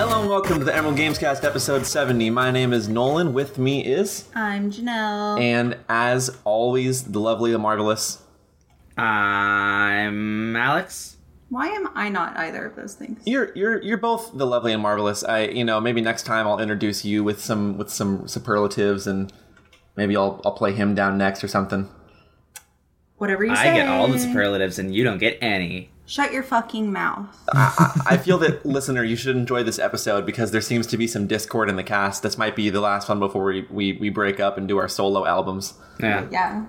Hello and welcome to the Emerald Gamescast episode 70. My name is Nolan. With me is, I'm Janelle. and as always, the lovely, the marvelous. I'm Alex. Why am I not either of those things? You're you're you're both the lovely and marvelous. I you know maybe next time I'll introduce you with some with some superlatives and maybe I'll I'll play him down next or something. Whatever you I say. get all the superlatives and you don't get any. Shut your fucking mouth. I feel that listener, you should enjoy this episode because there seems to be some discord in the cast. This might be the last one before we we, we break up and do our solo albums, Yeah. Yeah.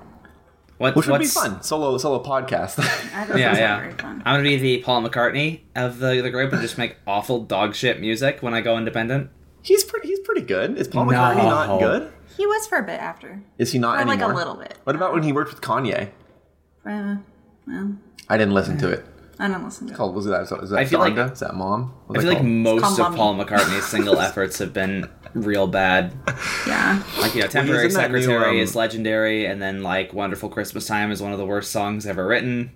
What, which would be fun. Solo solo podcast. I don't yeah, yeah. Very fun. I'm gonna be the Paul McCartney of the, the group and just make awful dog shit music when I go independent. he's pretty he's pretty good. Is Paul No. McCartney not good? He was for a bit after. Is he not For like a little bit. What about when he worked with Kanye? Uh, well, I didn't listen to it. I don't listen to it. Called was that? Is that I feel like- Donda? is that mom? I feel like most of Mommy. Paul McCartney's single efforts have been real bad. Yeah. Like, you know, Temporary in that new, Secretary um, is legendary, and then, like, Wonderful Christmas Time is one of the worst songs ever written.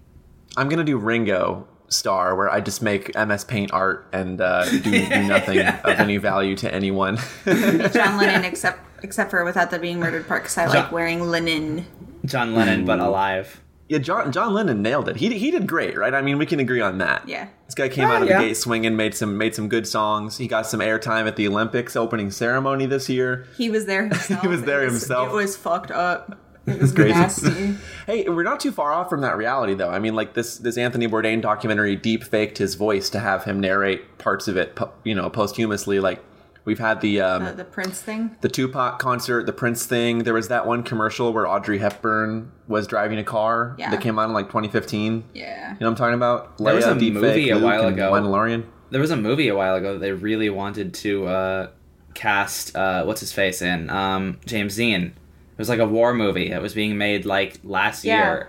I'm gonna do Ringo Starr, where I just make MS Paint art and uh, do, do nothing of any value to anyone. John Lennon, except except for without the being murdered part, because I like wearing linen. John Lennon, but alive. Yeah, John John Lennon nailed it. He he did great, right? I mean, we can agree on that. Yeah. This guy came Yeah, out of yeah. the gate swinging, made some made some good songs. He got some airtime at the Olympics opening ceremony this year. He was there himself. He was there It himself. It was fucked up. It was crazy. nasty. Hey, we're not too far off from that reality, though. I mean, like this this Anthony Bourdain documentary deep faked his voice to have him narrate parts of it, you know, posthumously. Like we've had the um, Uh, the Prince thing. the Tupac concert, the Prince thing. There was that one commercial where Audrey Hepburn was driving a car Yeah. that came out in like 2015. Yeah, You know what I'm talking about? There was a deepfake, movie a while and ago. Mandalorian. There was a movie a while ago that they really wanted to uh, cast uh, what's his face in um, James Dean. It was like a war movie that was being made like last Yeah. year,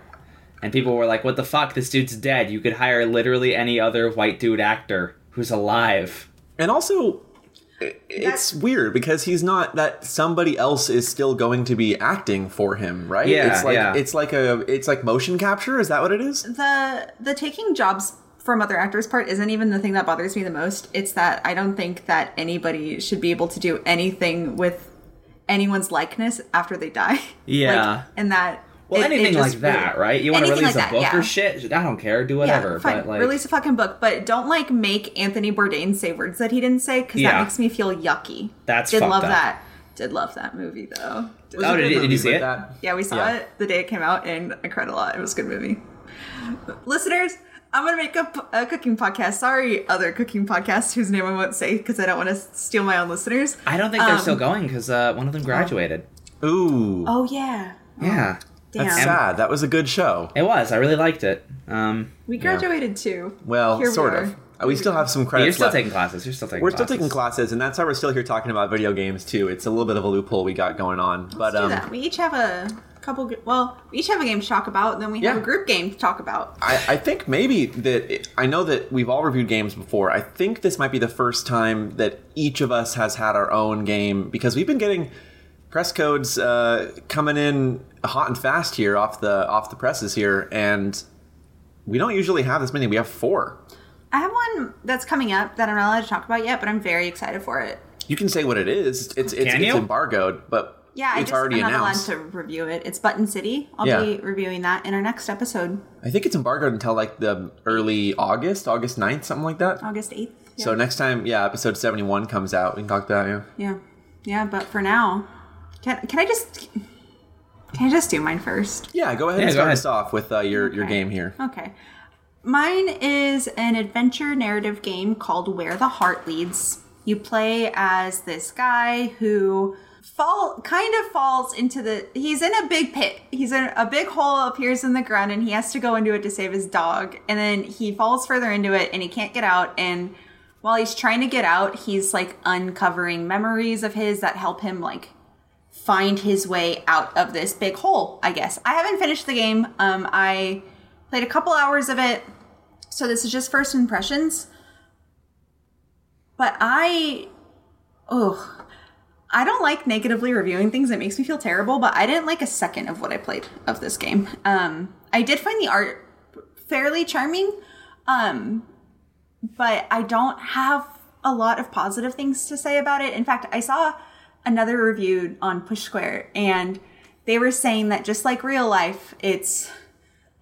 and people were like, "What the fuck? This dude's dead. You could hire literally any other white dude actor who's alive." And also, i- it's weird because he's not that somebody else is still going to be acting for him, right? Yeah, it's like yeah. it's like a it's like motion capture. Is that what it is? the the taking jobs from other actors part isn't even the thing that bothers me the most it's that i don't think that anybody should be able to do anything with anyone's likeness after they die Yeah. like, and that Well, it- it anything just like that, really- right? You want to release like a that, book yeah. or shit? I don't care. Do whatever. yeah, fine. But like, release a fucking book, but don't like make Anthony Bourdain say words that he didn't say because Yeah. that makes me feel yucky. That's did love up. that. Did love that movie though. It was Oh, did good you- did you see it? that- Yeah, we saw Yeah. it the day it came out, and I cried a lot. It was a good movie. Listeners, I'm gonna make a cooking podcast. Sorry, other cooking podcasts whose name I won't say because I don't want to steal my own listeners. I don't think they're Um, still going because uh, one of them graduated. Ooh, Oh yeah, Yeah, damn. that's sad. That was a good show. it was. I really liked it. Um, We graduated too. Well, Here we sort are. of. Uh, We still have some credits. you're still left. taking classes. You're still taking. We're classes. still taking classes, and that's how we're still here talking about video games too. It's a little bit of a loophole we got going on, but Let's do um, that. We each have a couple. Well, we each have a game to talk about, and then we have a group game to talk about. I, I think maybe that I know that we've all reviewed games before. I think this might be the first time that each of us has had our own game because we've been getting press codes uh, coming in hot and fast here off the off the presses here, and we don't usually have this many. We have four. I have one that's coming up that I'm not allowed to talk about yet, but I'm very excited for it. You can say what it is. It's it's, Can it's embargoed, but Yeah, I it's just, already I'm not announced. allowed to review it. It's Button City. I'll Yeah. be reviewing that in our next episode, I think it's embargoed until like the early August, August 9th, something like that. August 8th. Yeah. So next time, yeah, episode 71 comes out, we can talk about that, yeah. yeah. Yeah, but for now, can, can I just can I just do mine first? Yeah, go ahead Yeah, and go start ahead. us off with uh, your, your game here. Okay. Mine is an adventure narrative game called Where the Heart Leads. You play as this guy who fall kind of falls into the he's in a big pit. He's in a big hole appears in the ground and he has to go into it to save his dog. And then he falls further into it and he can't get out and while he's trying to get out, he's like uncovering memories of his that help him like find his way out of this big hole, I guess. I haven't finished the game. Um, I played a couple hours of it, so this is just first impressions. But I, oh, I don't like negatively reviewing things. It makes me feel terrible. But I didn't like a second of what I played of this game. Um, I did find the art fairly charming, um, but I don't have a lot of positive things to say about it. In fact, I saw another review on Push Square and they were saying that just like real life, it's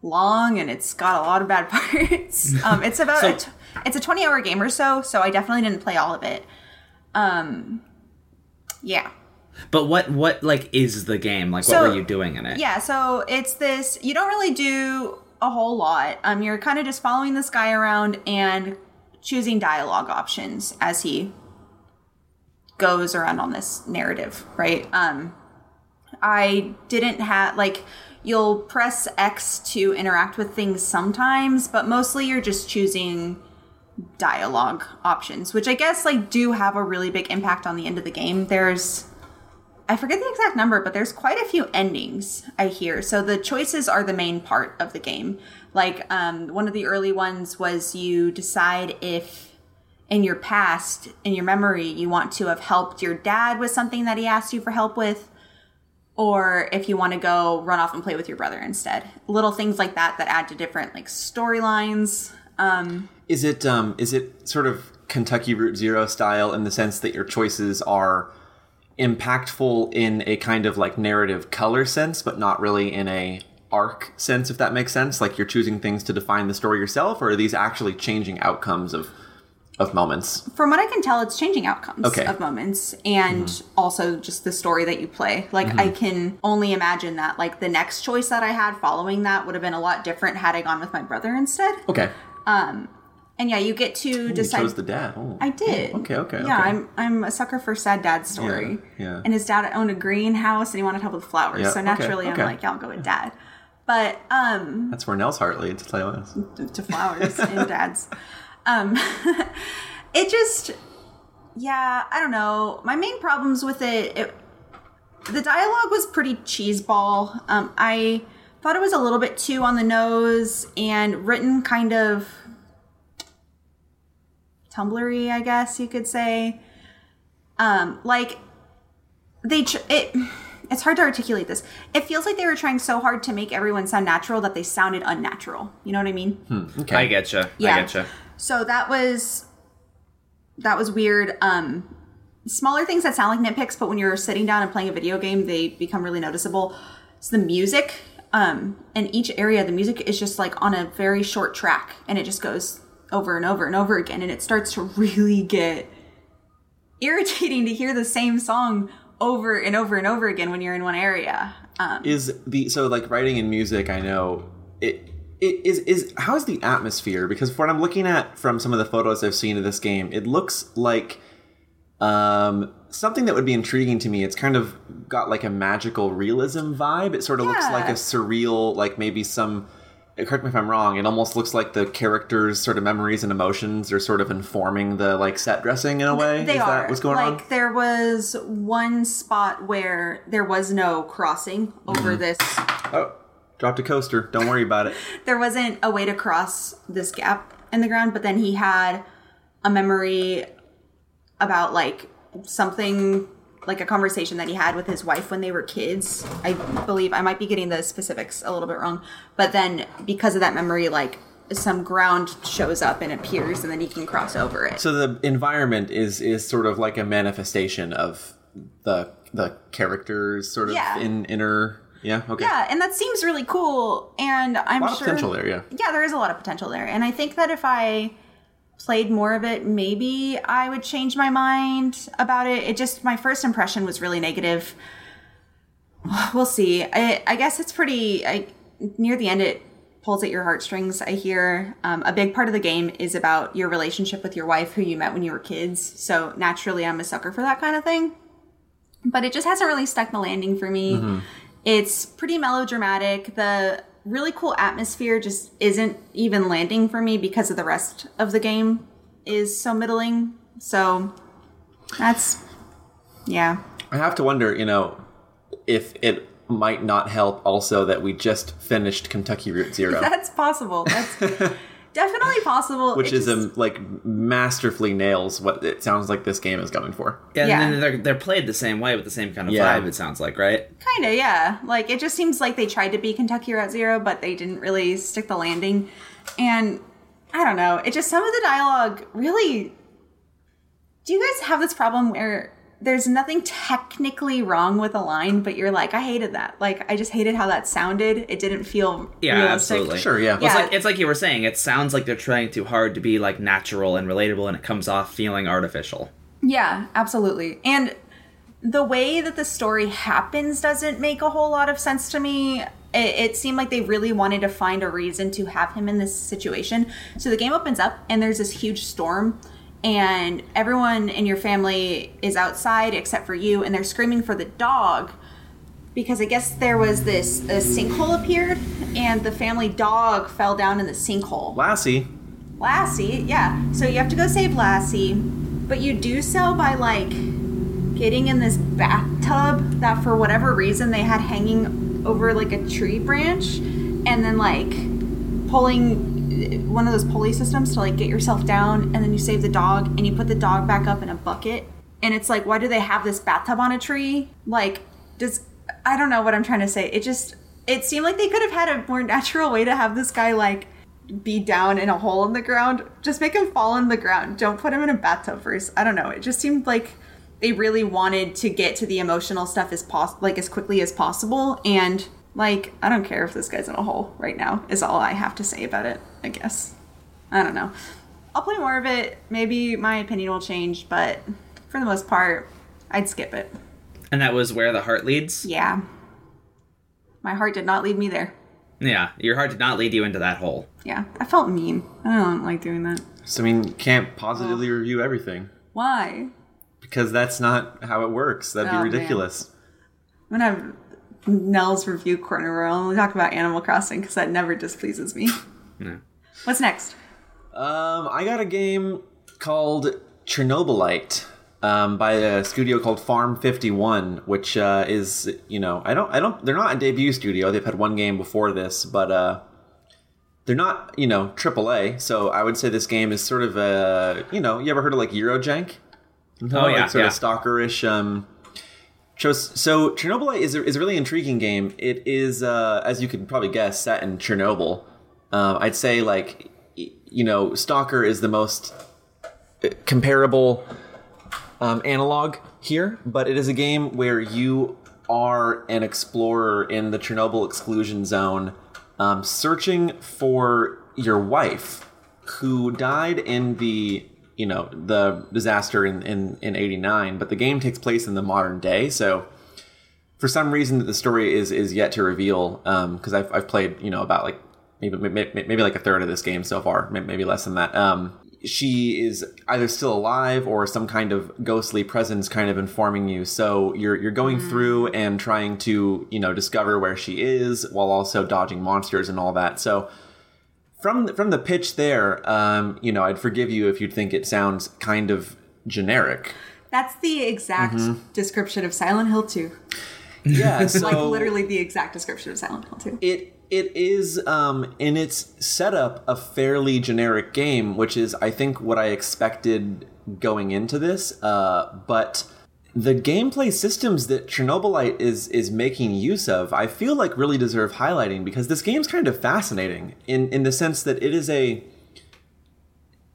long and it's got a lot of bad parts. um, it's about So- a t- it's a 20 hour game or so, so I definitely didn't play all of it. Um yeah. But what what like is the game? Like So- what were you doing in it? Yeah, so it's this you don't really do a whole lot. Um you're kind of just following this guy around and choosing dialogue options as he goes around on this narrative, right? Um I didn't have like you'll press X to interact with things sometimes, but mostly you're just choosing dialogue options, which I guess like do have a really big impact on the end of the game. There's I forget the exact number, but there's quite a few endings I hear. So the choices are the main part of the game. Like um, one of the early ones was you decide if in your past, in your memory, you want to have helped your dad with something that he asked you for help with, or if you want to go run off and play with your brother instead. Little things like that that add to different like storylines. Um, Is it um is it sort of Kentucky Route Zero style in the sense that your choices are impactful in a kind of like narrative color sense, but not really in a arc sense, if that makes sense? Like you're choosing things to define the story yourself, or are these actually changing outcomes of of moments? from what I can tell, it's changing outcomes Okay. of moments and also just the story that you play. Like, I can only imagine that, like, the next choice that I had following that would have been a lot different had I gone with my brother instead. Okay. Um, and yeah, you get to You decide. chose the dad. Oh. I did. Okay, okay, Yeah, okay. I'm I'm a sucker for sad dad story. Yeah, yeah. And his dad owned a greenhouse and he wanted help with flowers. Yeah, so naturally okay. I'm like, yeah, I'll go with dad. But um That's where Nell's heart leads, to you honest. to flowers and dads. Um, it just, yeah, I don't know. My main problems with it, it the dialogue was pretty cheeseball. Um, I thought it was a little bit too on the nose and written kind of tumblery, I guess you could say. Um, like they tr- it it's hard to articulate this. It feels like they were trying so hard to make everyone sound natural that they sounded unnatural. You know what I mean? Okay. I getcha. Yeah. I getcha. So that was that was weird. Um smaller things that sound like nitpicks, but when you're sitting down and playing a video game, they become really noticeable. It's the music. Um in each area the music is just like on a very short track and it just goes over and over and over again and it starts to really get irritating to hear the same song over and over and over again when you're in one area. Um is the so like writing in music i know it is is how's the atmosphere because what i'm looking at from some of the photos i've seen of this game it looks like um something that would be intriguing to me it's kind of got like a magical realism vibe it sort of looks like a surreal like maybe some correct me if i'm wrong it almost looks like the characters sort of memories and emotions are sort of informing the like set dressing in a way They is are. that what's going like on there was one spot where there was no crossing over Mm-hmm. this. oh dropped a coaster don't worry about it There wasn't a way to cross this gap in the ground, but then he had a memory about like something like a conversation that he had with his wife when they were kids. I believe I might be getting the specifics a little bit wrong, but then because of that memory like some ground shows up and appears and then he can cross over it. So the environment is is sort of like a manifestation of the the characters sort of Yeah. in inner yeah okay Yeah, and that seems really cool. And I'm a lot of sure potential there yeah yeah, there is a lot of potential there. And I think that if I played more of it, maybe I would change my mind about it. It just my first impression was really negative. We'll see. I, I guess it's pretty. I near the end it pulls at your heartstrings. I hear um, a big part of the game is about your relationship with your wife, who you met when you were kids. So naturally, I'm a sucker for that kind of thing. But it just hasn't really stuck the landing for me. It's pretty melodramatic. The really cool atmosphere just isn't even landing for me because of the rest of the game is so middling. So that's yeah. I have to wonder you know if it might not help also that we just finished Kentucky Route Zero That's possible. That's definitely possible. which It is just- um like masterfully nails what it sounds like this game is going for Yeah, Yeah. and then they're they're played the same way with the same kind of Yeah. vibe. It sounds like, right? kind of yeah. Like it just seems like they tried to be Kentucky Route Zero, but they didn't really stick the landing. And I don't know. It just some of the dialogue really Do you guys have this problem where there's nothing technically wrong with a line, but you're like, I hated that. Like, I just hated how that sounded. It didn't feel Yeah, realistic. absolutely. Sure, yeah. Well, it's like it's like you were saying. It sounds like they're trying too hard to be like natural and relatable, and it comes off feeling artificial. Yeah, absolutely. And the way that the story happens doesn't make a whole lot of sense to me. It, it seemed like they really wanted to find a reason to have him in this situation. So the game opens up, and there's this huge storm, and everyone in your family is outside except for you, and they're screaming for the dog because I guess there was this a sinkhole appeared, and the family dog fell down in the sinkhole. Lassie. Lassie, yeah. So you have to go save Lassie, but you do so by like getting in this bathtub that for whatever reason they had hanging over like a tree branch and then like pulling one of those pulley systems to like get yourself down and then you save the dog and you put the dog back up in a bucket. And it's like why do they have this bathtub on a tree? Like does i don't know what i'm trying to say. It just it seemed like they could have had a more natural way to have this guy like be down in a hole in the ground. Just make him fall in the ground. Don't put him in a bathtub first i don't know. It just seemed like they really wanted to get to the emotional stuff as pos- like as quickly as possible and like i don't care if this guy's in a hole right now is all i have to say about it i guess i don't know i'll play more of it maybe my opinion will change but for the most part i'd skip it And that was where the heart leads. yeah my heart did not lead me there Yeah, your heart did not lead you into that hole. yeah i felt mean i don't like doing that So I mean, you can't positively review everything why because that's not how it works. That'd be oh, ridiculous. man. I'm gonna have Nell's review corner where I'll only talk about Animal Crossing because that never displeases me. No. What's next? Um, I got a game called Chernobylite um, by a studio called Farm 51, which uh, is you know I don't I don't they're not a debut studio. They've had one game before this, but uh, they're not you know AAA. So I would say this game is sort of a you know you ever heard of like Eurojank? Oh, yeah, like sort yeah. of stalkerish. Um, shows. So Chernobylite is a, is a really intriguing game. It is, uh, as you could probably guess, set in Chernobyl. Um, I'd say like you know, Stalker is the most uh, comparable um, analog here, but it is a game where you are an explorer in the Chernobyl exclusion zone, um, searching for your wife, who died in the you know the disaster in in in '89. But the game takes place in the modern day, so for some reason that the story is is yet to reveal because I've, I've played you know about like maybe, maybe maybe like a third of this game so far maybe less than that. Um she is either still alive or some kind of ghostly presence kind of informing you. So you're you're going through and trying to you know discover where she is while also dodging monsters and all that. So from the, from the pitch there um you know I'd forgive you if you'd think it sounds kind of generic That's the exact description of Silent Hill 2. yeah so Like literally the exact description of Silent Hill 2. It it is um, in its setup a fairly generic game, which is I think what I expected going into this. Uh, but the gameplay systems that Chernobylite is is making use of, I feel like really deserve highlighting because this game's kind of fascinating in in the sense that it is a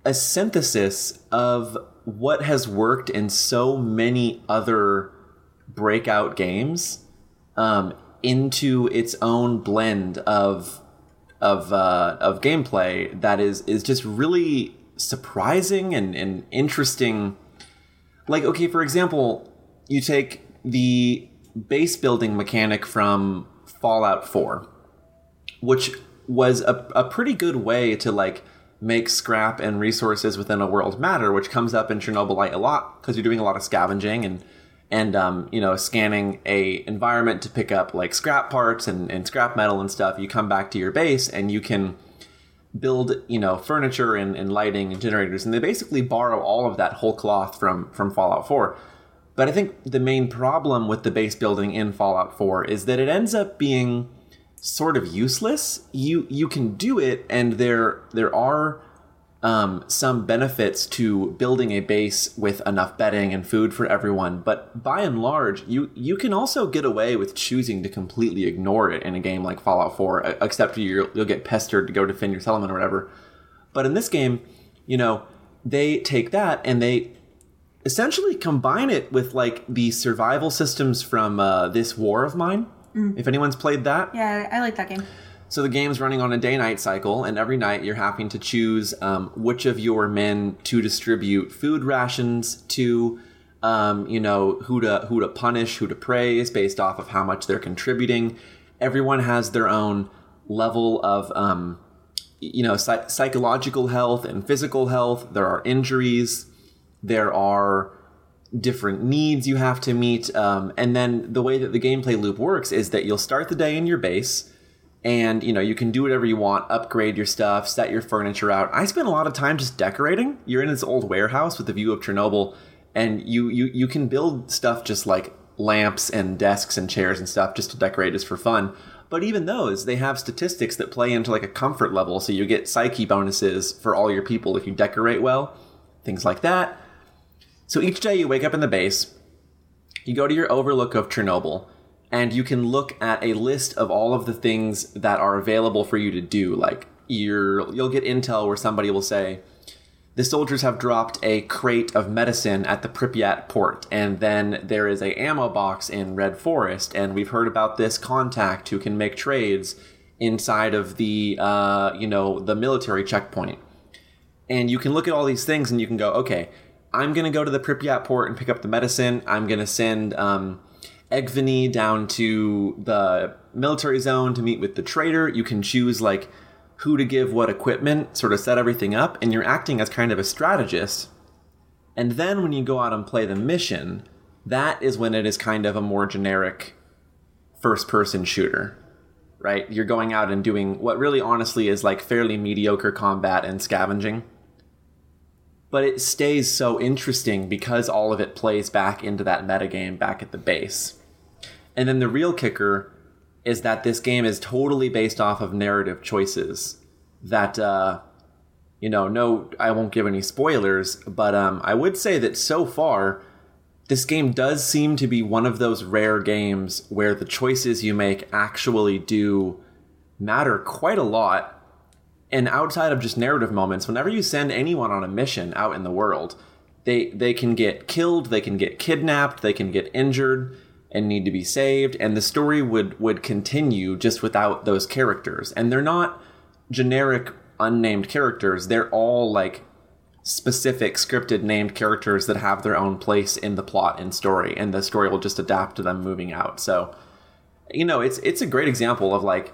a synthesis of what has worked in so many other breakout games um, into its own blend of of uh, of gameplay that is is just really surprising and, and interesting. Like, okay, for example, you take the base building mechanic from Fallout 4, which was a, a pretty good way to like make scrap and resources within a world matter, which comes up in Chernobylite a lot because you're doing a lot of scavenging and and um, you know scanning a environment to pick up like scrap parts and, and scrap metal and stuff. You come back to your base and you can build you know furniture and, and lighting and generators, and they basically borrow all of that whole cloth from from Fallout 4. But I think the main problem with the base building in Fallout 4 is that it ends up being sort of useless. You you can do it, and there there are um, some benefits to building a base with enough bedding and food for everyone. But by and large, you you can also get away with choosing to completely ignore it in a game like Fallout 4, e- except you'll, you'll get pestered to go defend your settlement or whatever. But in this game, you know, they take that and they essentially combine it with like the survival systems from uh, this War of Mine. If anyone's played that, Yeah, I like that game. So the game's running on a day-night cycle, and every night you're having to choose um, which of your men to distribute food rations to. Um, you know who to who to punish, who to praise, based off of how much they're contributing. Everyone has their own level of um, you know psy- psychological health and physical health. There are injuries. There are different needs you have to meet. Um, and then the way that the gameplay loop works is that you'll start the day in your base and you know you can do whatever you want upgrade your stuff set your furniture out. I spend a lot of time just decorating. You're in this old warehouse with the view of chernobyl and you you, you can build stuff just like lamps and desks and chairs and stuff just to decorate just for fun. But even those they have statistics that play into like a comfort level. So you get psyche bonuses for all your people if you decorate well things like that. So each day you wake up in the base, you go to your overlook of Chernobyl, and you can look at a list of all of the things that are available for you to do. Like you're, you'll get intel where somebody will say, the soldiers have dropped a crate of medicine at the Pripyat port, and then there is a ammo box in Red Forest, and we've heard about this contact who can make trades inside of the, uh, you know, the military checkpoint and you can look at all these things and you can go, okay, I'm gonna go to the Pripyat port and pick up the medicine. I'm gonna send um, Egvini down to the military zone to meet with the trader. You can choose like who to give what equipment, sort of set everything up, and you're acting as kind of a strategist. And then when you go out and play the mission, that is when it is kind of a more generic first person shooter. Right? You're going out and doing what really honestly is like fairly mediocre combat and scavenging but it stays so interesting because all of it plays back into that metagame back at the base. And then the real kicker is that this game is totally based off of narrative choices that uh you know, no I won't give any spoilers, but um I would say that so far this game does seem to be one of those rare games where the choices you make actually do matter quite a lot. And outside of just narrative moments whenever you send anyone on a mission out in the world they they can get killed they can get kidnapped they can get injured and need to be saved and the story would would continue just without those characters. And they're not generic unnamed characters. They're all like specific scripted named characters that have their own place in the plot and story and the story will just adapt to them moving out. So you know it's it's a great example of like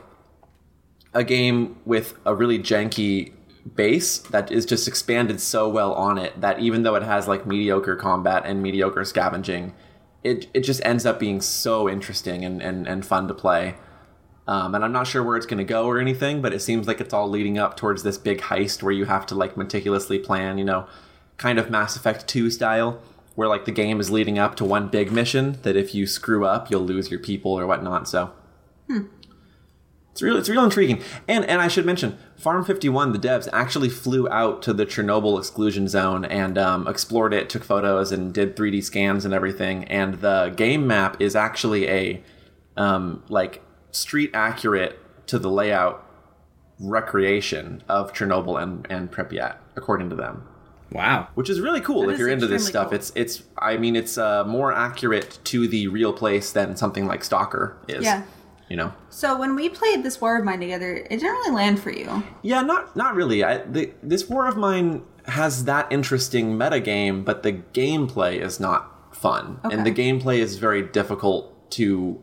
a game with a really janky base that is just expanded so well on it that even though it has like mediocre combat and mediocre scavenging, it it just ends up being so interesting and and, and fun to play. Um, and I'm not sure where it's going to go or anything, but it seems like it's all leading up towards this big heist where you have to like meticulously plan, you know, kind of Mass Effect 2 style, where like the game is leading up to one big mission that if you screw up, you'll lose your people or whatnot. So it's real. It's real intriguing. And and I should mention, Farm 51, the devs actually flew out to the Chernobyl exclusion zone and um, explored it, took photos, and did 3D scans and everything. And the game map is actually a um, like street accurate to the layout recreation of Chernobyl and and Pripyat, according to them. Wow. Which is really cool That if you're into this stuff. cool. It's it's I mean it's uh, more accurate to the real place than something like Stalker is. Yeah. You know. So when we played this War of Mine together, it didn't really land for you. Yeah, not not really. I, the, this War of Mine has that interesting meta game, but the gameplay is not fun, Okay. and the gameplay is very difficult to.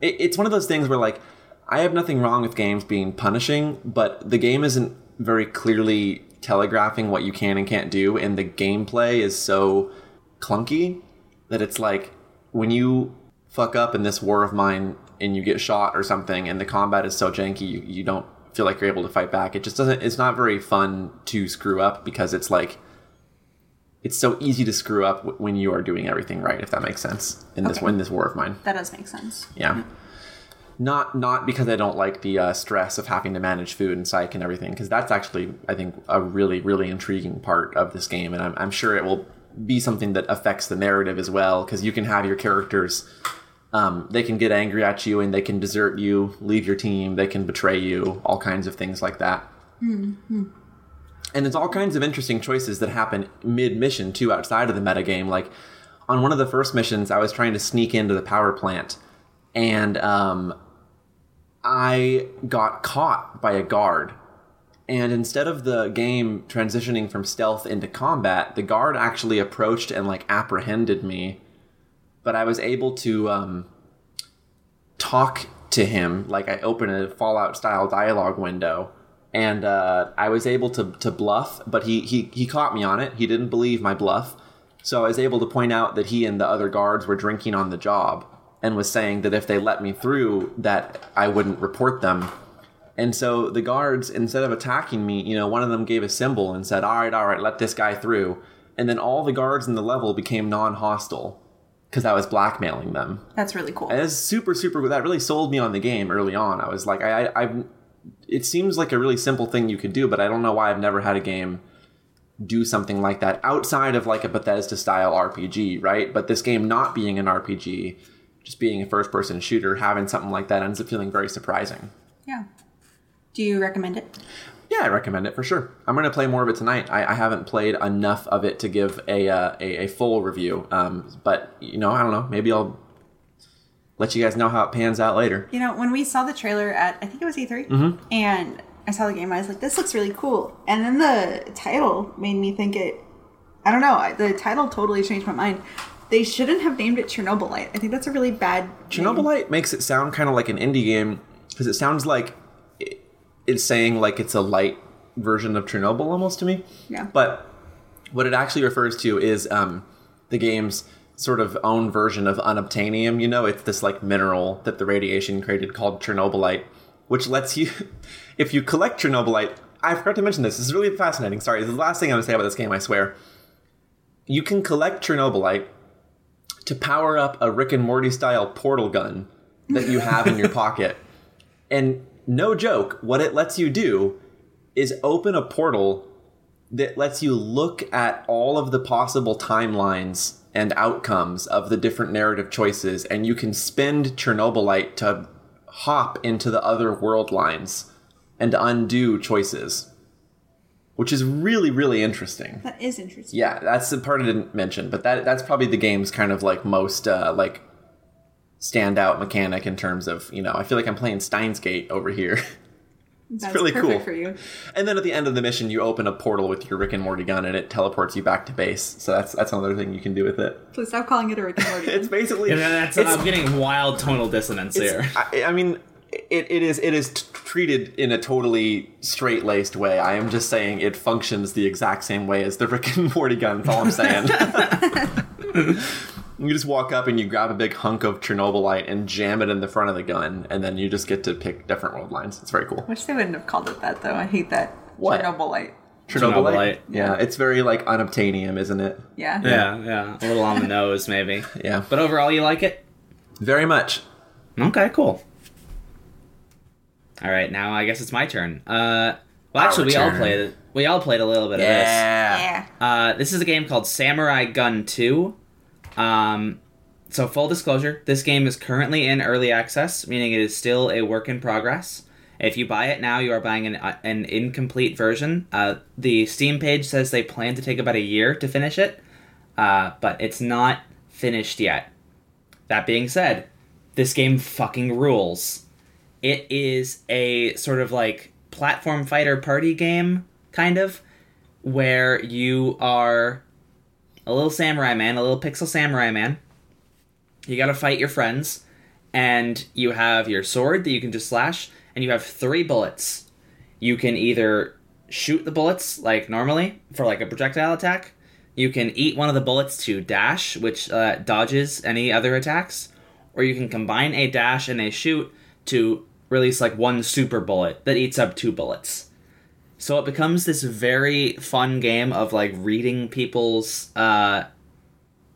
It, it's one of those things where like I have nothing wrong with games being punishing, but the game isn't very clearly telegraphing what you can and can't do, and the gameplay is so clunky that it's like when you fuck up in this War of Mine and you get shot or something, and the combat is so janky, you, you don't feel like you're able to fight back. It just doesn't. It's not very fun to screw up because it's like it's so easy to screw up w- when you are doing everything right. If that makes sense in this Okay. in this War of Mine, That does make sense. yeah. Not not because I don't like the uh, stress of having to manage food and psych and everything, because that's actually I think a really really intriguing part of this game, and I'm, I'm sure it will be something that affects the narrative as well, because you can have your characters. Um, they can get angry at you and they can desert you, leave your team, they can betray you, all kinds of things like that. And there's all kinds of interesting choices that happen mid mission too, outside of the metagame. Like on one of the first missions, I was trying to sneak into the power plant, and um, I got caught by a guard. And instead of the game transitioning from stealth into combat, the guard actually approached and like apprehended me. But I was able to um, talk to him. Like I opened a Fallout style dialogue window, and uh, I was able to to bluff. But he he he caught me on it. He didn't believe my bluff, so I was able to point out that he and the other guards were drinking on the job, and was saying that if they let me through, that I wouldn't report them. And so the guards, instead of attacking me, you know, one of them gave a symbol and said, "All right, all right, let this guy through." And then all the guards in the level became non-hostile because I was blackmailing them. That's really cool. And it's super, super. That really sold me on the game early on. I was like, I, I, I've. It seems like a really simple thing you could do, but I don't know why I've never had a game do something like that outside of like a Bethesda style RPG, right? But this game not being an RPG, just being a first person shooter, having something like that ends up feeling very surprising. Yeah. Do you recommend it? Yeah, I recommend it for sure. I'm going to play more of it tonight. I, I haven't played enough of it to give a uh, a, a, full review, um, but you know, I don't know. Maybe I'll let you guys know how it pans out later. You know, when we saw the trailer at I think it was E3, Mm-hmm. and I saw the game, I was like, "This looks really cool." And then the title made me think it. I don't know. The title totally changed my mind. They shouldn't have named it Chernobylite. I think that's a really bad. name. Chernobylite makes it sound kind of like an indie game because it sounds like it's saying like it's a light version of Chernobyl almost to me. Yeah. But what it actually refers to is um, the game's sort of own version of unobtainium. You know, it's this like mineral that the radiation created called Chernobylite, which lets you, if you collect Chernobylite, I forgot to mention this. This is really fascinating. Sorry, this is the last thing I'm gonna say about this game. I swear. You can collect Chernobylite to power up a Rick and Morty style portal gun that you have in your pocket. And no joke, what it lets you do is open a portal that lets you look at all of the possible timelines and outcomes of the different narrative choices, and you can spend Chernobylite to hop into the other world lines and undo choices, which is really, really interesting. That is interesting. Yeah, that's the part I didn't mention, but that that's probably the game's kind of like most uh, like standout mechanic in terms of you know I feel like I'm playing Steins Gate over here. That's really cool. for you. and then at the end of the mission, you open a portal with your Rick and Morty gun, and it teleports you back to base. So that's that's another thing you can do with it. Please stop calling it a Rick and Morty. It's basically Yeah, that's, it's- I'm getting wild tonal dissonance here. I, I mean, it, it is it is t- treated in a totally straight laced way. I am just saying it functions the exact same way as the Rick and Morty gun. That's all I'm saying. you just walk up and you grab a big hunk of Chernobylite and jam it in the front of the gun, and then you just get to pick different world lines. It's very cool. Wish they wouldn't have called it that though. I hate that. What? Chernobylite. Chernobylite. Yeah, it's very like unobtainium, isn't it? Yeah. Yeah, yeah, a little on the nose maybe. Yeah, But overall, you like it? very much. Okay, cool. All right, now I guess it's my turn. Uh, well, actually, we all turn. played. We all played a little bit of this. Yeah. Uh, this is a game called Samurai Gunn 2. Um, so, full disclosure, this game is currently in early access, meaning it is still a work in progress. If you buy it now, you are buying an, uh, an incomplete version. Uh, the Steam page says they plan to take about a year to finish it, uh, but it's not finished yet. That being said, this game fucking rules. It is a sort of like platform fighter party game, kind of, where you are a little samurai man, a little pixel samurai man. You gotta fight your friends, and you have your sword that you can just slash, and you have three bullets. You can either shoot the bullets like normally for like a projectile attack. You can eat one of the bullets to dash, which uh, dodges any other attacks, or you can combine a dash and a shoot to release like one super bullet that eats up two bullets. So it becomes this very fun game of like reading people's uh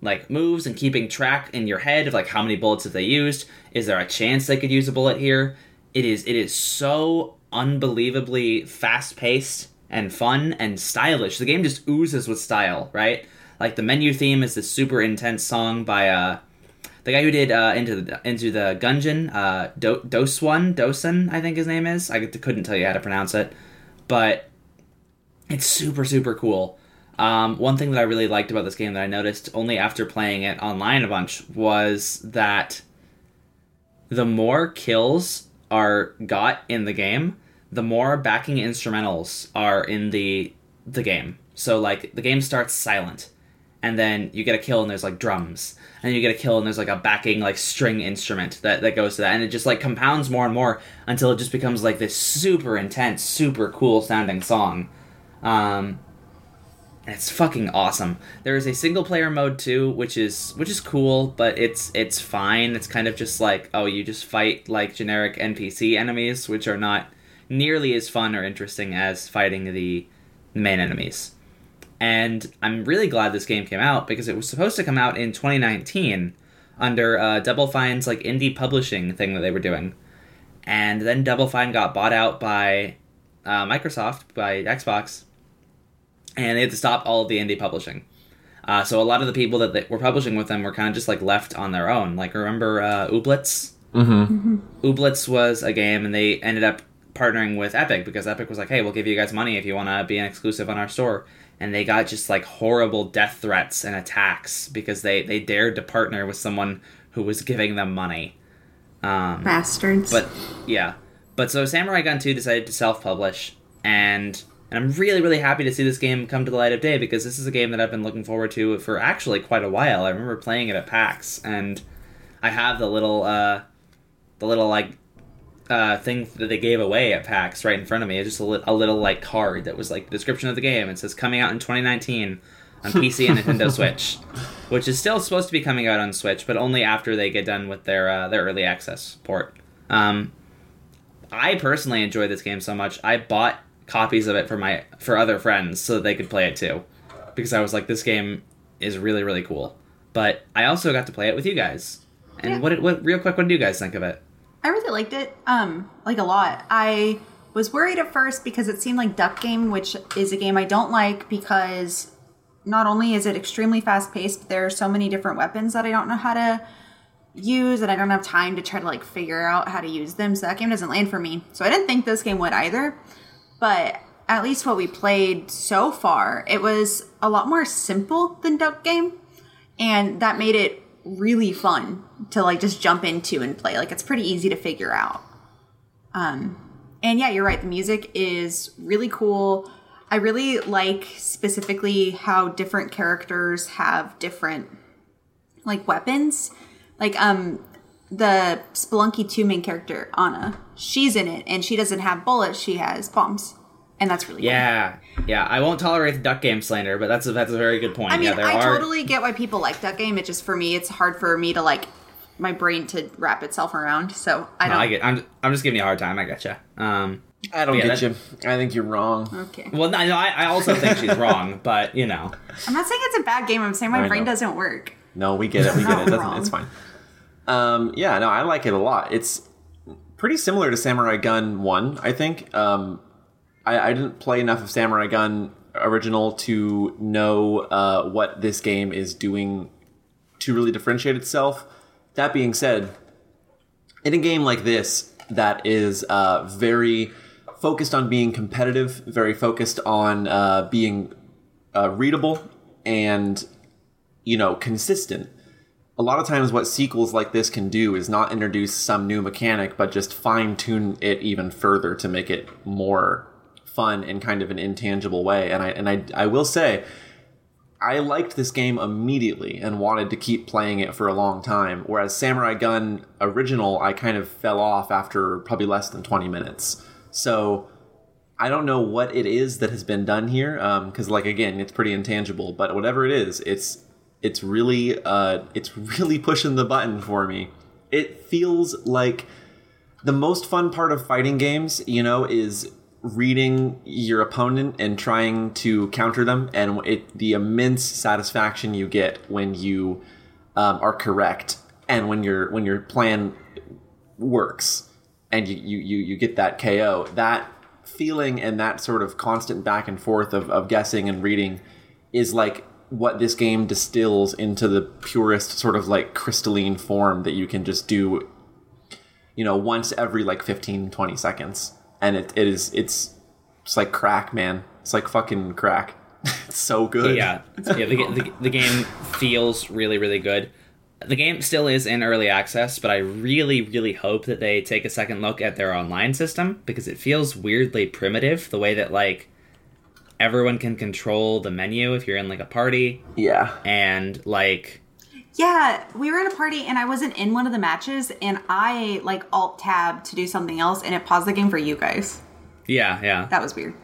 like moves and keeping track in your head of like how many bullets have they used. Is there a chance they could use a bullet here? It is it is so unbelievably fast paced and fun and stylish. The game just oozes with style, right? Like the menu theme is this super intense song by uh the guy who did uh, into the Enter the Gungeon, uh, Do- Doseone Dosen, I think his name is. I couldn't tell you how to pronounce it, but It's super super cool. Um, one thing that I really liked about this game that I noticed only after playing it online a bunch was that the more kills are got in the game, the more backing instrumentals are in the the game. So like the game starts silent, and then you get a kill and there's like drums, and you get a kill and there's like a backing like string instrument that that goes to that, and it just like compounds more and more until it just becomes like this super intense, super cool sounding song. Um, it's fucking awesome. There is a single player mode too, which is which is cool, but it's it's fine. It's kind of just like oh, you just fight like generic NPC enemies, which are not nearly as fun or interesting as fighting the main enemies. And I'm really glad this game came out because it was supposed to come out in 2019 under uh, Double Fine's like indie publishing thing that they were doing, and then Double Fine got bought out by uh, Microsoft by Xbox and they had to stop all of the indie publishing. Uh, so a lot of the people that they were publishing with them were kind of just like left on their own. Like remember uh, Ooblets? Mm-hmm. Ooblets was a game, and they ended up partnering with Epic because Epic was like, "Hey, we'll give you guys money if you want to be an exclusive on our store." And they got just like horrible death threats and attacks because they they dared to partner with someone who was giving them money. Um, Bastards. but yeah, but so Samurai Gunn 2 decided to self-publish, and and I'm really really happy to see this game come to the light of day because this is a game that I've been looking forward to for actually quite a while. I remember playing it at PAX, and I have the little uh, the little like uh, thing that they gave away at PAX right in front of me. It's just a, li- a little like card that was like the description of the game. It says coming out in 2019 on PC and Nintendo Switch, which is still supposed to be coming out on Switch, but only after they get done with their uh, their early access port. Um, I personally enjoy this game so much. I bought copies of it for my for other friends so that they could play it too, because I was like, this game is really really cool. But I also got to play it with you guys. And Yeah. what what real quick? What do you guys think of it? I really liked it, um, like a lot. I was worried at first because it seemed like Duck Game, which is a game I don't like because not only is it extremely fast paced, there are so many different weapons that I don't know how to use, and I don't have time to try to like figure out how to use them. So that game doesn't land for me. So I didn't think this game would either. But at least what we played so far, it was a lot more simple than Duck Game, and that made it really fun to like just jump into and play. Like it's pretty easy to figure out. Um, and yeah, you're right. The music is really cool. I really like specifically how different characters have different like weapons. Like um the Spelunky 2 main character, Ana, she's in it and she doesn't have bullets, she has bombs. And that's really cool. Yeah, yeah. I won't tolerate the duck game slander, but that's a, that's a very good point. I mean, yeah, there I are. totally get why people like duck game. It just for me, it's hard for me to like my brain to wrap itself around. So I don't. I get. I'm, I'm just giving you a hard time. I getcha. Um, I don't Yeah, get that- you. I think you're wrong. okay. well, no, no, I, I also think she's wrong, but you know, I'm not saying it's a bad game. I'm saying my I brain know. doesn't work. No, we get it. We get it. Doesn't, it's fine. Um, yeah, no, I like it a lot. It's pretty similar to Samurai Gunn One, I think. Um, I, I didn't play enough of Samurai Gunn original to know uh, what this game is doing to really differentiate itself. That being said, in a game like this that is uh, very focused on being competitive, very focused on uh, being uh, readable and you know consistent. A lot of times, what sequels like this can do is not introduce some new mechanic, but just fine tune it even further to make it more fun in kind of an intangible way. And I and I I will say, I liked this game immediately and wanted to keep playing it for a long time. Whereas Samurai Gunn original, I kind of fell off after probably less than 20 minutes. So I don't know what it is that has been done here, because like again, it's pretty intangible. But whatever it is, it's it's really uh, it's really pushing the button for me. It feels like the most fun part of fighting games, you know, is reading your opponent and trying to counter them, and it the immense satisfaction you get when you um, are correct and when your when your plan works and you, you you you get that KO. That feeling and that sort of constant back and forth of, of guessing and reading is like what this game distills into the purest sort of like crystalline form that you can just do you know once every like 15 20 seconds and it, it is it's it's like crack man It's like fucking crack. it's so good. Yeah, yeah. The, the, the game feels really, really good. The game still is in early access, but I really, really hope that they take a second look at their online system because it feels weirdly primitive. The way that like everyone can control the menu if you're in like a party, Yeah. and like Yeah, we were at a party and I wasn't in one of the matches, and I like alt tab to do something else, and it paused the game for you guys. yeah, yeah. That was weird.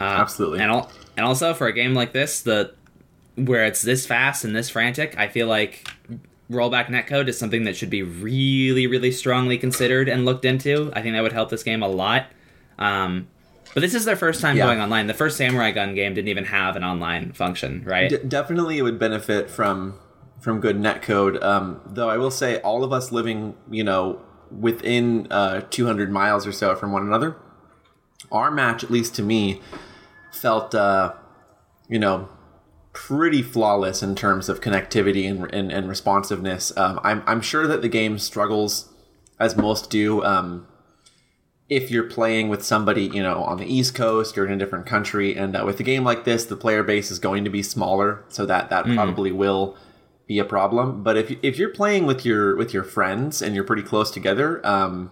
Absolutely. And al- and also for a game like this, the where it's this fast and this frantic, I feel like rollback netcode is something that should be really, really strongly considered and looked into. I think that would help this game a lot. Um, but this is their first time Yeah. going online. The first Samurai Gunn game didn't even have an online function, right? D- definitely it would benefit from from good netcode. Um, though i will say all of us living you know within uh, 200 miles or so from one another our match at least to me felt uh, you know pretty flawless in terms of connectivity and, and, and responsiveness. Um, I'm, I'm sure that the game struggles as most do um, if you're playing with somebody, you know, on the East Coast or in a different country, and uh, with a game like this, the player base is going to be smaller, so that that probably will be a problem. But if if you're playing with your with your friends and you're pretty close together, um,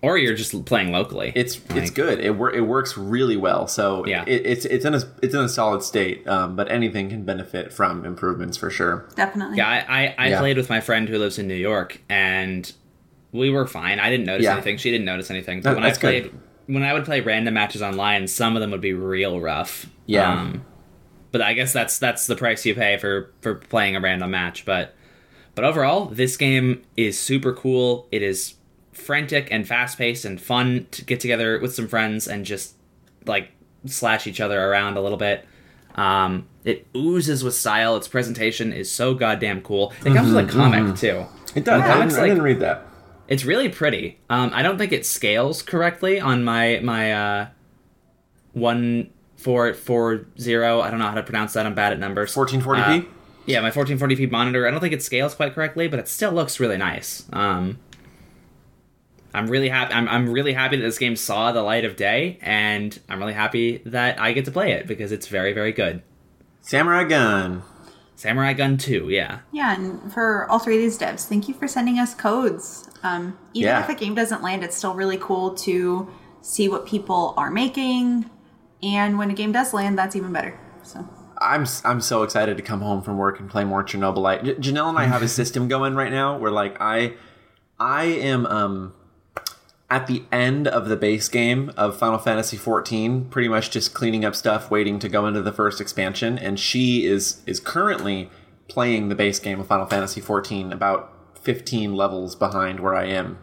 Or you're just playing locally. it's it's good. It wor- it works really well. So Yeah. it, it's it's in a it's in a solid state. Um, but anything can benefit from improvements for sure. Definitely. Yeah, I, I, I Yeah. played with my friend who lives in New York, and we were fine. I didn't notice Yeah. anything. She didn't notice anything. But That- when I that's good. when I would play random matches online, some of them would be real rough. Yeah. Um, but I guess that's that's the price you pay for for playing a random match. But but overall, this game is super cool. It is frantic and fast paced and fun to get together with some friends and just like slash each other around a little bit. Um, it oozes with style. Its presentation is so goddamn cool. It comes with a comic too. It does. Yeah, I, it didn't, looks I didn't read that. It's really pretty. Um, I don't think it scales correctly on my my uh, one four four zero. I don't know how to pronounce that. I'm bad at numbers. 1440p. Uh, yeah, my 1440p monitor. I don't think it scales quite correctly, but it still looks really nice. Um, I'm really happy. I'm, I'm really happy that this game saw the light of day, and I'm really happy that I get to play it because it's very very good. Samurai Gunn. Samurai Gunn 2, yeah. Yeah, and for all three of these devs, thank you for sending us codes. Um, even Yeah. if a game doesn't land, it's still really cool to see what people are making. And when a game does land, that's even better. So I'm I'm so excited to come home from work and play more Chernobylite. J- Janelle and I have a system going right now where like I I am um at the end of the base game of Final Fantasy 14, pretty much just cleaning up stuff, waiting to go into the first expansion, and she is is currently playing the base game of Final Fantasy 14 about 15 levels behind where I am.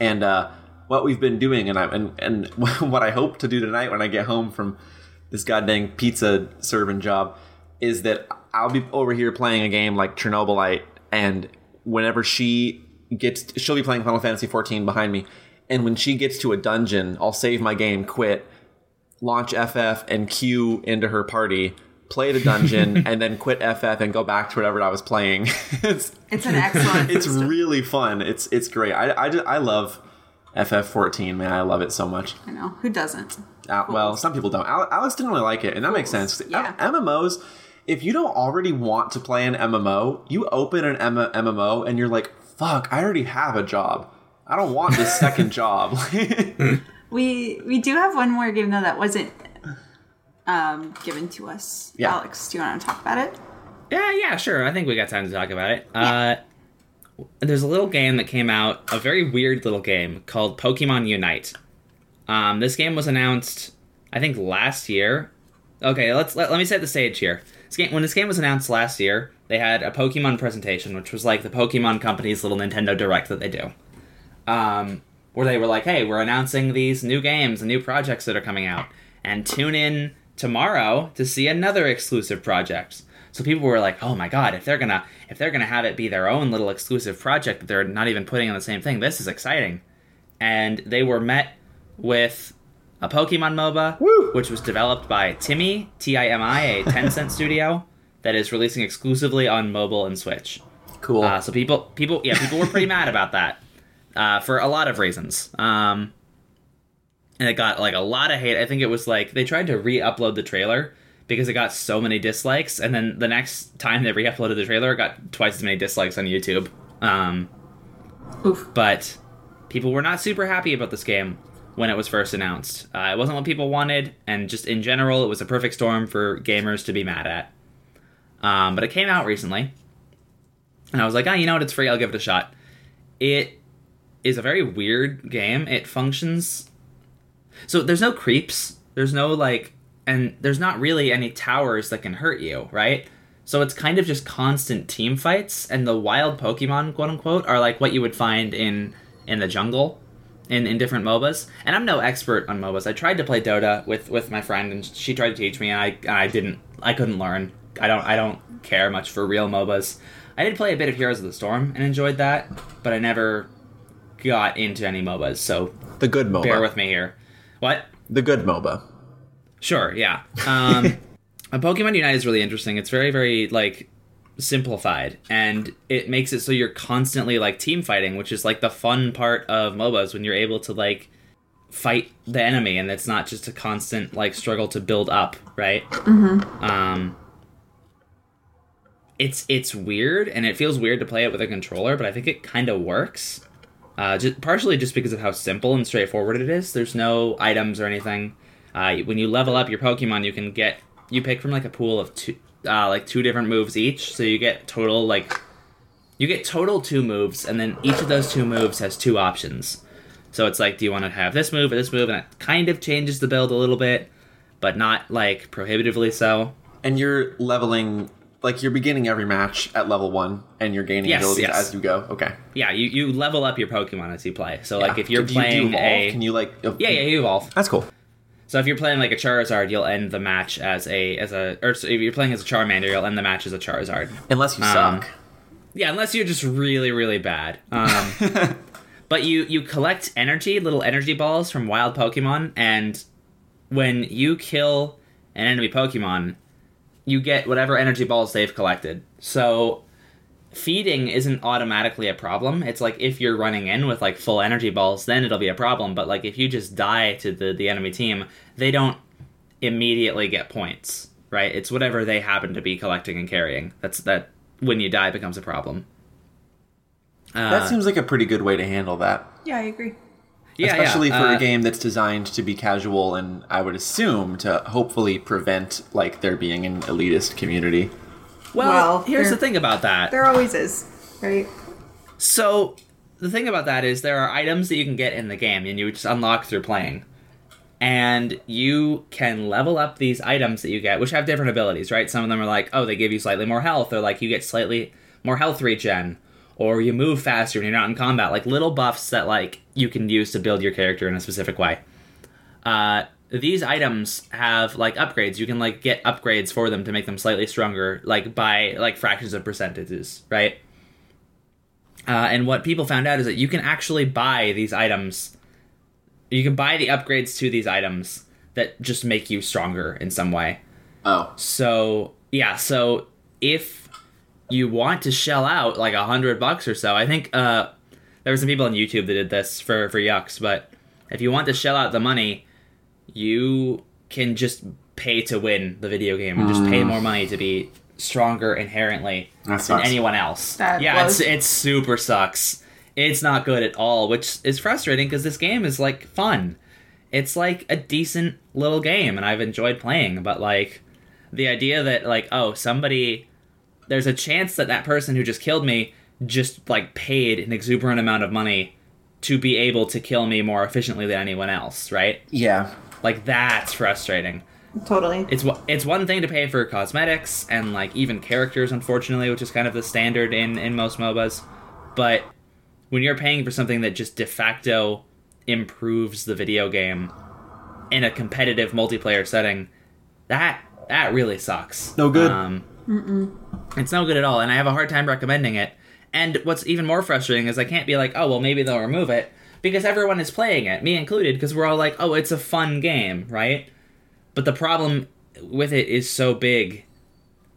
And uh what we've been doing and I and, and what I hope to do tonight when I get home from this goddamn pizza serving job is that I'll be over here playing a game like Chernobylite, and whenever she gets, she'll be playing Final Fantasy 14 behind me, and when she gets to a dungeon, I'll save my game, quit, launch FF, and queue into her party, play the dungeon, and then quit FF and go back to whatever I was playing. it's it's an excellent. it's system. really fun. It's it's great. I I, I love FF14, man. I love it so much. I know who doesn't. Uh, well, some people don't. Alex didn't really like it, and that makes sense. Yeah. M- MMOs, if you don't already want to play an MMO, you open an M- MMO and you're like, "Fuck, I already have a job. I don't want this second job." We we do have one more game though that wasn't um, given to us. Yeah. Alex, do you want to talk about it? Yeah, yeah, sure. I think we got time to talk about it. Uh, there's a little game that came out, a very weird little game called Pokemon Unite. Um, this game was announced, I think, last year. Okay, let's let, let me set the stage here. This game, when this game was announced last year, they had a Pokemon presentation, which was like the Pokemon company's little Nintendo Direct that they do. Um, where they were like, "Hey, we're announcing these new games and new projects that are coming out, and tune in tomorrow to see another exclusive project." So people were like, "Oh my god, if they're gonna if they're gonna have it be their own little exclusive project that they're not even putting on the same thing, this is exciting." And they were met with a Pokemon MOBA, Woo! which was developed by TiMi T I M I, a Tencent studio that is releasing exclusively on mobile and Switch. cool. Uh, so people, people, yeah, people were pretty mad about that uh, for a lot of reasons. Um, and it got like a lot of hate. I think it was like they tried to re-upload the trailer because it got so many dislikes, and then the next time they re-uploaded the trailer, it got twice as many dislikes on YouTube. Um, Oof. but people were not super happy about this game when it was first announced. Uh, it wasn't what people wanted, and just in general, it was a perfect storm for gamers to be mad at. Um, but it came out recently, and I was like, ah, you know what? It's free. I'll give it a shot. It is a very weird game. It functions so there's no creeps. There's no like, and there's not really any towers that can hurt you, right? So it's kind of just constant team fights, and the wild Pokemon, quote unquote, are like what you would find in in the jungle, in in different MOBAs. And I'm no expert on MOBAs. I tried to play Dota with with my friend, and she tried to teach me, and I I didn't. I couldn't learn. I don't. I don't care much for real MOBAs. I did play a bit of Heroes of the Storm and enjoyed that, but I never got into any MOBAs. So The good MOBA. bear with me here. What? The good MOBA. Sure, yeah. Um, a Pokemon Unite is really interesting. It's very, very like simplified, and it makes it so you're constantly like team fighting, which is like the fun part of MOBAs when you're able to like fight the enemy, and it's not just a constant like struggle to build up, right? Mm-hmm. Um, it's it's weird, and it feels weird to play it with a controller, but I think it kind of works. Uh, just, partially just because of how simple and straightforward it is. There's no items or anything. Uh, when you level up your Pokemon, you can get you pick from like a pool of two, uh, like two different moves each. So you get total like you get total two moves, and then each of those two moves has two options. So it's like, do you want to have this move or this move? And it kind of changes the build a little bit, but not like prohibitively so. And you're leveling, like you're beginning every match at level one, and you're gaining Yes, abilities yes. as you go. Okay. Yeah, you, you level up your Pokemon as you play. So like if you're you- you playing evolve? a can you like? yeah yeah you evolve. That's cool. So if you're playing like a Charizard, you'll end the match as a as a or if you're playing as a Charmander, you'll end the match as a Charizard. Unless you Um, suck. Yeah, unless you're just really really bad. Um, but you you collect energy, little energy balls from wild Pokemon, and when you kill an enemy Pokemon, you get whatever energy balls they've collected. So feeding isn't automatically a problem. It's like if you're running in with like full energy balls, then it'll be a problem. But like if you just die to the the enemy team, they don't immediately get points, right? It's whatever they happen to be collecting and carrying. That's that when you die becomes a problem. Uh, that seems like a pretty good way to handle that. Yeah, I agree. yeah, Especially yeah. for Uh, a game that's designed to be casual and I would assume to hopefully prevent like there being an elitist community. Well, Well, here's the thing about that. There always is, right? So the thing about that is there are items that you can get in the game and you just unlock through playing. And you can level up these items that you get, which have different abilities, right? Some of them are like, oh, they give you slightly more health, or like you get slightly more health regen, or you move faster when you're not in combat, like little buffs that like you can use to build your character in a specific way. Uh, these items have like upgrades. You can like get upgrades for them to make them slightly stronger, like by like fractions of percentages, right? Uh, and what people found out is that you can actually buy these items. You can buy the upgrades to these items that just make you stronger in some way. Oh. So yeah, so if you want to shell out like a hundred bucks or so, I think uh, there were some people on YouTube that did this for for yucks. But if you want to shell out the money, you can just pay to win the video game and just pay mm. more money to be stronger inherently That than sucks. anyone else. That yeah, blows. it's it's super sucks. It's not good at all, which is frustrating because this game is like fun. It's like a decent little game, and I've enjoyed playing. But like the idea that like oh somebody, there's a chance that that person who just killed me just like paid an exuberant amount of money to be able to kill me more efficiently than anyone else, right? Yeah. Like that's frustrating. Totally. it's one- it's one thing to pay for cosmetics and like even characters unfortunately which is kind of the standard in in most mobas but when you're paying for something that just de facto improves the video game in a competitive multiplayer setting that that really sucks. No good. um, it's no good at all and i have a hard time recommending it. And what's even more frustrating is i can't be like oh well maybe they'll remove it because everyone is playing it me included because we're all like oh it's a fun game right but the problem with it is so big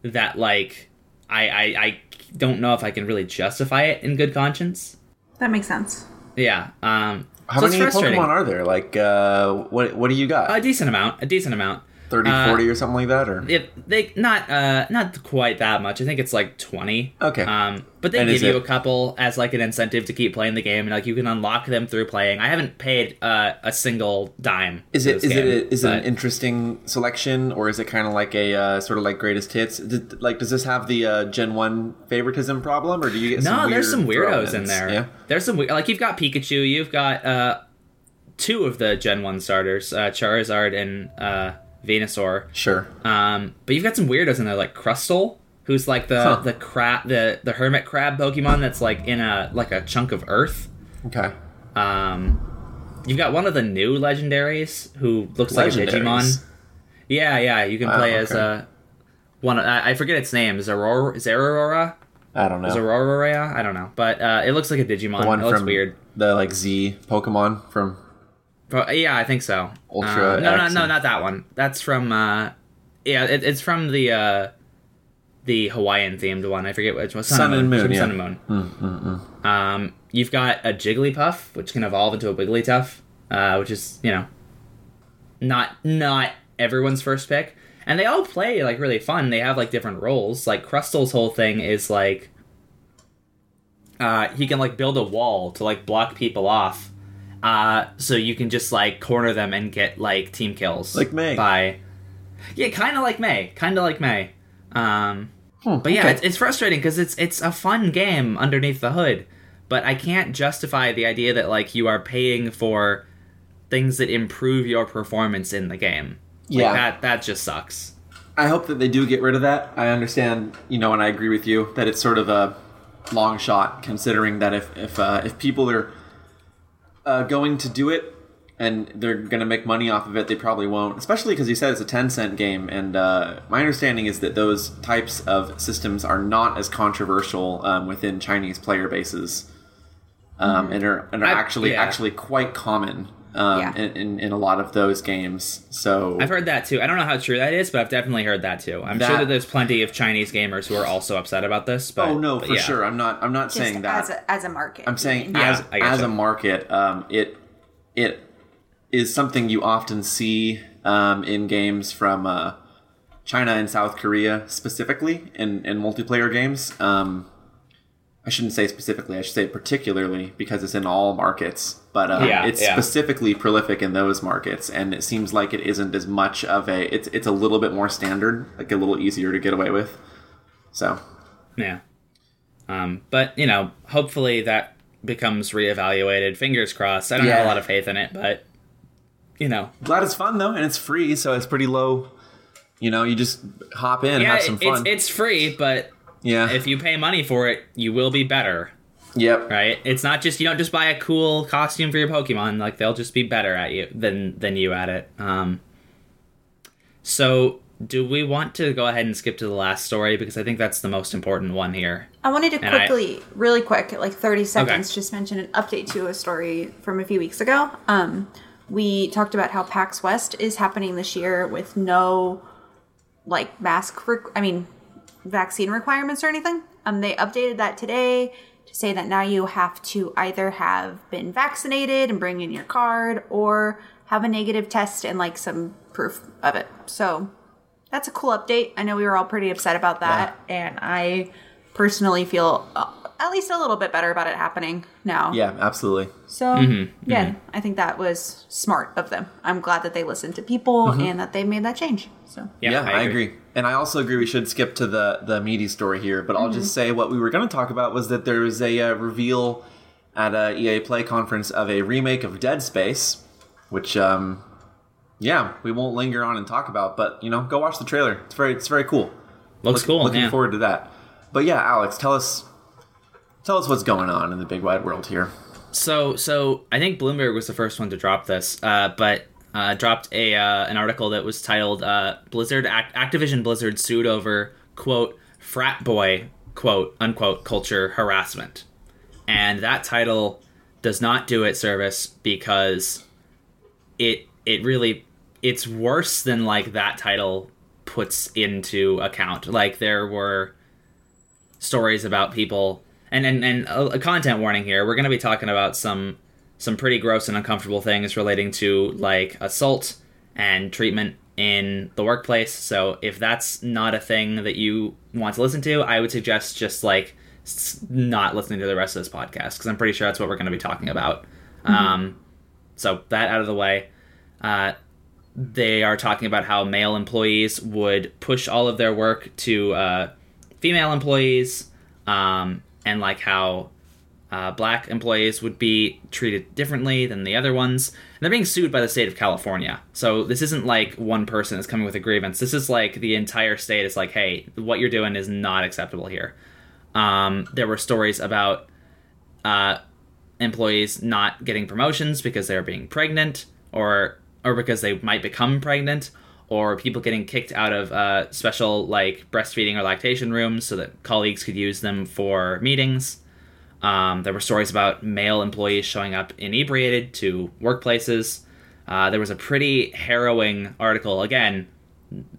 that like I, I I don't know if I can really justify it in good conscience. That makes sense. Yeah. Um How So many. Pokemon are there? Like, uh, what what do you got? A decent amount, a decent amount. 30, uh, 40 or something like that? Or It they not uh not quite that much. I think it's like twenty. Okay. Um, but they And give you it- a couple as like an incentive to keep playing the game, and like you can unlock them through playing. I haven't paid uh, a single dime. is it it a, is it an interesting selection or is it kind of like a uh, sort of like greatest hits? Did, like, does this have the uh, Gen One favoritism problem, or do you get No, some there's some weirdos in there. Yeah. There's some we- like you've got Pikachu, you've got uh two of the Gen One starters, uh, Charizard and uh, Venusaur. Sure. Um, but you've got some weirdos in there like Crustle, who's like the Huh. the crab the the hermit crab Pokemon that's like in a like a chunk of earth. Okay. Um, you've got one of the new legendaries who looks like a Digimon. Yeah, yeah, you can Wow, play as okay. uh one. I I forget its name. Zeraora? I don't know. Zeraora? I don't know, but uh, it looks like a Digimon. the one it looks weird. the like Z Pokemon from But, yeah, I think so. Ultra Uh, no, no, no, not that one. That's from. Uh, yeah, it, it's from the uh, the Hawaiian themed one. I forget which one. Sun, Sun and Moon, From yeah. Sun and Moon. Um, you've got a Jigglypuff, which can evolve into a Wigglytuff, uh, which is you know, not not everyone's first pick, and they all play like really fun. They have like different roles. Like Crustle's whole thing is like. Uh, he can like build a wall to like block people off, uh, so you can just like corner them and get like team kills, Like Mei. By, yeah, kind of like Mei, kind of like Mei. Um, but yeah, okay. it's, it's frustrating because it's it's a fun game underneath the hood, but I can't justify the idea that like you are paying for things that improve your performance in the game. Like, Yeah. that that just sucks. I hope that they do get rid of that. I understand, you know, and I agree with you that it's sort of a long shot, considering that if if uh, if people are uh, going to do it and they're going to make money off of it, they probably won't. Especially because you said it's a Tencent game, and uh, my understanding is that those types of systems are not as controversial um, within Chinese player bases, um, and are and are I- actually yeah. actually quite common. Um, Yeah. in, in, in a lot of those games, so I've heard that too. I don't know how true that is, but I've definitely heard that too. I'm sure That- that there's plenty of Chinese gamers who are also upset about this. But, oh no, but for yeah. sure. I'm not. I'm not Just saying that. as a, as a market. I'm saying Yeah, as I getcha. as a market, um, it it is something you often see um, in games from uh, China and South Korea specifically in, in multiplayer games. Um, I shouldn't say specifically; I should say particularly because it's in all markets. But uh, Yeah, it's yeah. specifically prolific in those markets, and it seems like it isn't as much of a. It's it's a little bit more standard, like a little easier to get away with. So Yeah. Um, but you know, hopefully that becomes reevaluated. Fingers crossed. I don't have a lot of faith in it, but you know, glad it's fun though, and it's free, so it's pretty low. You know, you just hop in, yeah, have some it- it's fun. it's free, but yeah. if you pay money for it, you will be better, yep. right? It's not just you don't just buy a cool costume for your Pokemon; like they'll just be better at you than than you at it. Um, so, do we want to go ahead and skip to the last story because I think that's the most important one here? I wanted to And I- quickly, really quick, like 30 seconds, just mention an update to a story from a few weeks ago. Um, we talked about how PAX West is happening this year with no, like, mask, re- I mean, vaccine requirements or anything. Um, they updated that today to say that now you have to either have been vaccinated and bring in your card or have a negative test and, like, some proof of it. So that's a cool update. I know we were all pretty upset about that, and I personally feel uh, at least a little bit better about it happening now. Yeah, absolutely. So mm-hmm, yeah, mm-hmm. I think that was smart of them. I'm glad that they listened to people mm-hmm. and that they made that change. So Yeah, I, agree. And I also agree we should skip to the the meaty story here, but I'll just say what we were going to talk about was that there was a uh, reveal at uh, a EA Play conference of a remake of Dead Space, which um yeah, we won't linger on and talk about, but you know, go watch the trailer. It's very it's very cool. Looks Look- cool. Looking yeah. forward to that. But yeah, Alex, tell us tell us what's going on in the big wide world here. So, so I think Bloomberg was the first one to drop this, uh, but uh, dropped a uh, an article that was titled uh, "Blizzard Act- Activision Blizzard sued over quote frat boy quote unquote culture harassment," and that title does not do it service because it it really it's worse than like that title puts into account. Like there were stories about people and and, and a, a content warning here we're going to be talking about some some pretty gross and uncomfortable things relating to like assault and treatment in the workplace. So if that's not a thing that you want to listen to, I would suggest just like s- not listening to the rest of this podcast because I'm pretty sure that's what we're going to be talking about. Um, so that out of the way. Uh, they are talking about how male employees would push all of their work to uh, female employees, um, and like how uh, black employees would be treated differently than the other ones. And they're being sued by the state of California. So this isn't like one person is coming with a grievance. This is like the entire state is like, hey, what you're doing is not acceptable here. Um, there were stories about uh, employees not getting promotions because they're being pregnant or or because they might become pregnant or people getting kicked out of uh, special like breastfeeding or lactation rooms so that colleagues could use them for meetings um, there were stories about male employees showing up inebriated to workplaces uh, there was a pretty harrowing article again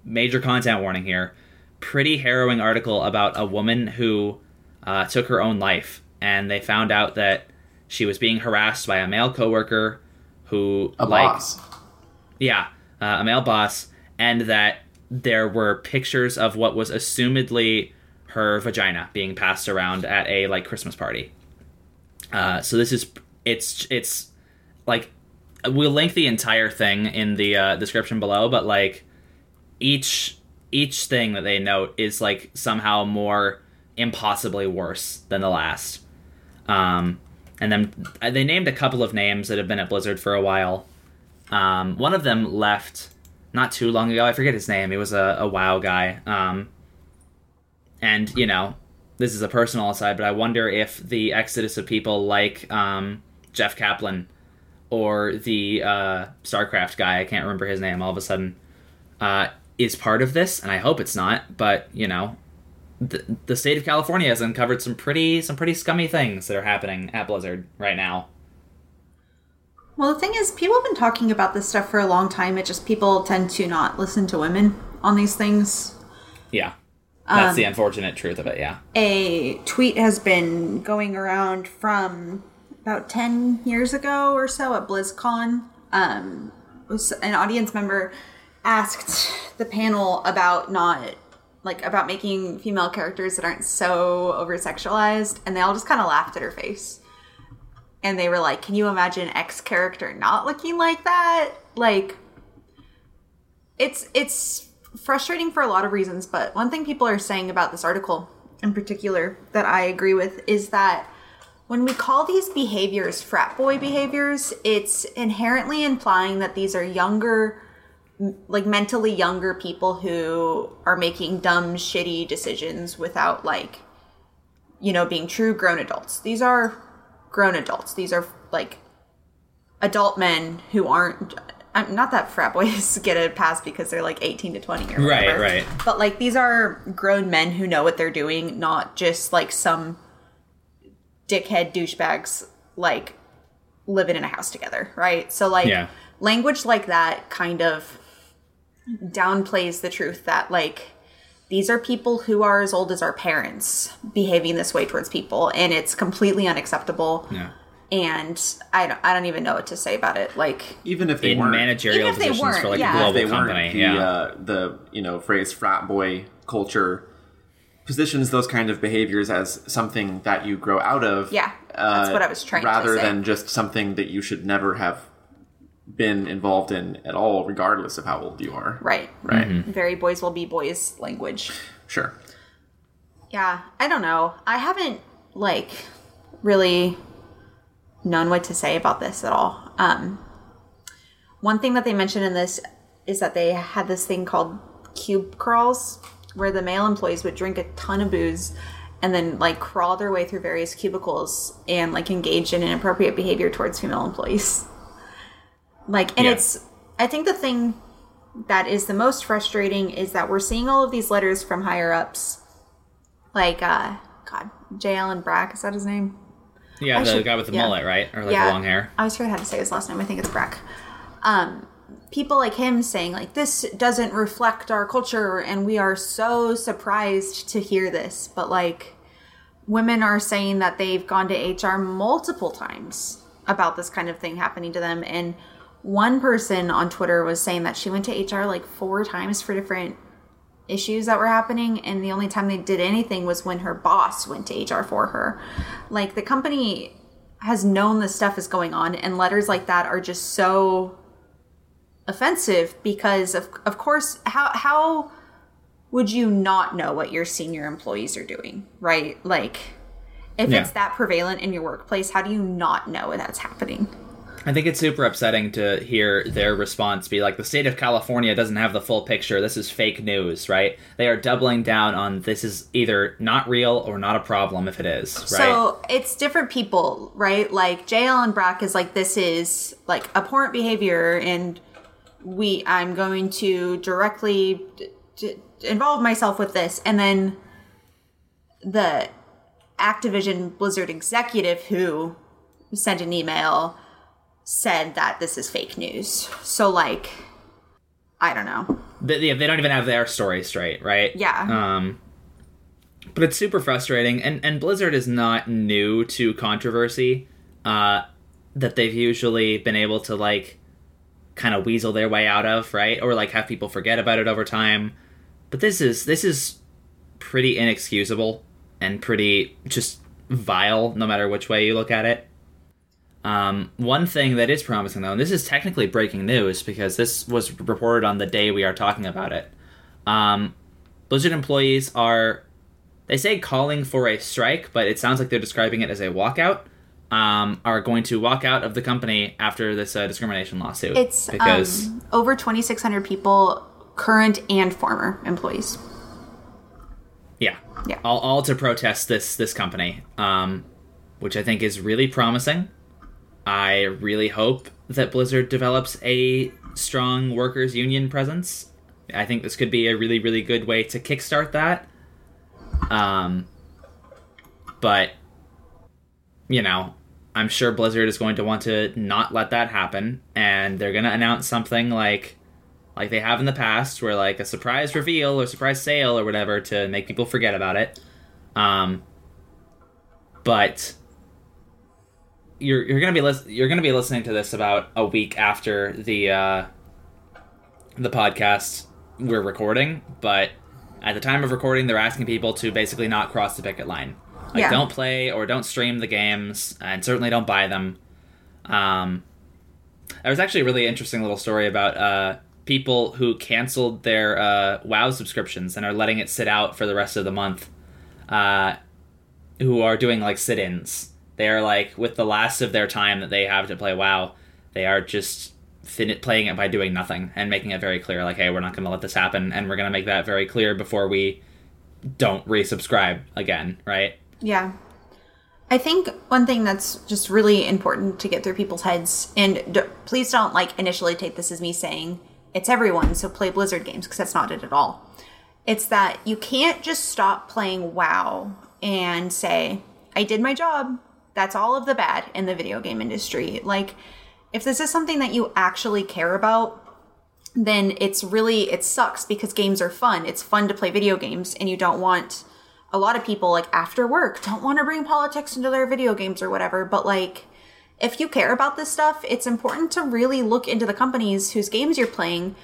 major content warning here pretty harrowing article about a woman who uh, took her own life and they found out that she was being harassed by a male coworker who A like boss. yeah, uh, a male boss, and that there were pictures of what was assumedly her vagina being passed around at a like Christmas party. Uh, so this is it's it's like we'll link the entire thing in the uh, description below, but like each each thing that they note is like somehow more impossibly worse than the last. Um, and then uh, they named a couple of names that have been at Blizzard for a while. Um, one of them left not too long ago. I forget his name. He was a, a WoW guy. Um, and you know, this is a personal aside, but I wonder if the exodus of people like um, Jeff Kaplan or the uh, StarCraft guy, I can't remember his name all of a sudden, uh, is part of this, and I hope it's not. But you know, the, the state of California has uncovered some pretty some pretty scummy things that are happening at Blizzard right now. Well, the thing is, people have been talking about this stuff for a long time. It just people tend to not listen to women on these things. Yeah, that's the unfortunate truth of it. Yeah. A tweet has been going around from about 10 years ago or so at BlizzCon. Um, was an audience member asked the panel about not like about making female characters that aren't so over sexualized and they all just kind of laughed at her face and they were like can you imagine x character not looking like that? Like it's it's frustrating for a lot of reasons but one thing people are saying about this article in particular that i agree with is that when we call these behaviors frat boy behaviors it's inherently implying that these are younger like mentally younger people who are making dumb shitty decisions without like you know being true grown adults. These are grown adults these are like adult men who aren't I'm not that frat boys get a pass because they're like 18 to 20 or Right, right. But like these are grown men who know what they're doing, not just like some dickhead douchebags like living in a house together, right? So like Yeah. language like that kind of downplays the truth that like these are people who are as old as our parents behaving this way towards people and it's completely unacceptable Yeah. and I don't, I don't even know what to say about it like Even if they In weren't, managerial Even if positions for weren't, like yeah. a global they weren't company. the yeah. uh, the you know phrase frat boy culture positions those kind of behaviors as something that you grow out of. Yeah, that's what I was trying to say. rather say. than just something that you should never have been involved in at all, regardless of how old you are. right Right. very boys will be boys language Sure. yeah i don't know i haven't like really known what to say about this at all um one thing that they mentioned in this is that they had this thing called cube crawls where the male employees would drink a ton of booze and then like crawl their way through various cubicles and like engage in inappropriate behavior towards female employees like and Yeah. it's i think the thing that is the most frustrating is that we're seeing all of these letters from higher ups like uh god j allen brack is that his name yeah, I the should- guy with the yeah. mullet, right? Or like the long hair. I was trying how to say his last name. I think it's Brack. Um, people like him saying like this doesn't reflect our culture, and we are so surprised to hear this. But like, women are saying that they've gone to HR multiple times about this kind of thing happening to them. And one person on Twitter was saying that she went to HR like four times for different issues that were happening and the only time they did anything was when her boss went to HR for her. Like the company has known this stuff is going on and letters like that are just so offensive because of of course how how would you not know what your senior employees are doing, right? Like if Yeah. it's that prevalent in your workplace, how do you not know that's happening? I think it's super upsetting to hear their response be like, the state of California doesn't have the full picture. This is fake news, right? They are doubling down on this is either not real or not a problem if it is, right? So it's different people, right? Like J. Allen Brack is like this is like abhorrent behavior, and we I'm going to directly d- d- involve myself with this, and then the Activision Blizzard executive who sent an email said that this is fake news. So like, I don't know. they, they don't even have their story straight, right? Yeah. Um, but it's super frustrating, and and Blizzard is not new to controversy. Uh, that they've usually been able to like kind of weasel their way out of, right? Or like have people forget about it over time. But this is this is pretty inexcusable and pretty just vile, no matter which way you look at it. Um, one thing that is promising though, and this is technically breaking news because this was reported on the day we are talking about it. Um, Blizzard employees are, they say calling for a strike, but it sounds like they're describing it as a walkout. Um, are going to walk out of the company after this uh, discrimination lawsuit. It's because um, over 2,600 people, current and former employees. Yeah. Yeah. All, all to protest this this company, um, which I think is really promising. I really hope that Blizzard develops a strong workers union presence. I think this could be a really really good way to kickstart that. Um, but you know, I'm sure Blizzard is going to want to not let that happen, and they're going to announce something like like they have in the past, where like a surprise reveal or surprise sale or whatever to make people forget about it. Um, but you're you're gonna be lis- you're gonna be listening to this about a week after the uh, the podcast we're recording, but at the time of recording, they're asking people to basically not cross the picket line. Like, Yeah. don't play or don't stream the games, and certainly don't buy them. Um, there was actually a really interesting little story about uh, people who canceled their uh, WoW subscriptions and are letting it sit out for the rest of the month. Uh, who are doing like sit-ins. They are like with the last of their time that they have to play WoW, they are just fin- playing it by doing nothing and making it very clear, like, hey, we're not going to let this happen, and we're going to make that very clear before we don't resubscribe again, right? Yeah. I think one thing that's just really important to get through people's heads, and d- please don't like initially take this as me saying it's everyone, so play Blizzard games, because that's not it at all. It's that you can't just stop playing WoW and say, I did my job. That's all of the bad in the video game industry. Like, if this is something that you actually care about, then it's really it sucks because games are fun. It's fun to play video games and you don't want a lot of people like after work don't want to bring politics into their video games or whatever, but like if you care about this stuff, it's important to really look into the companies whose games you're playing,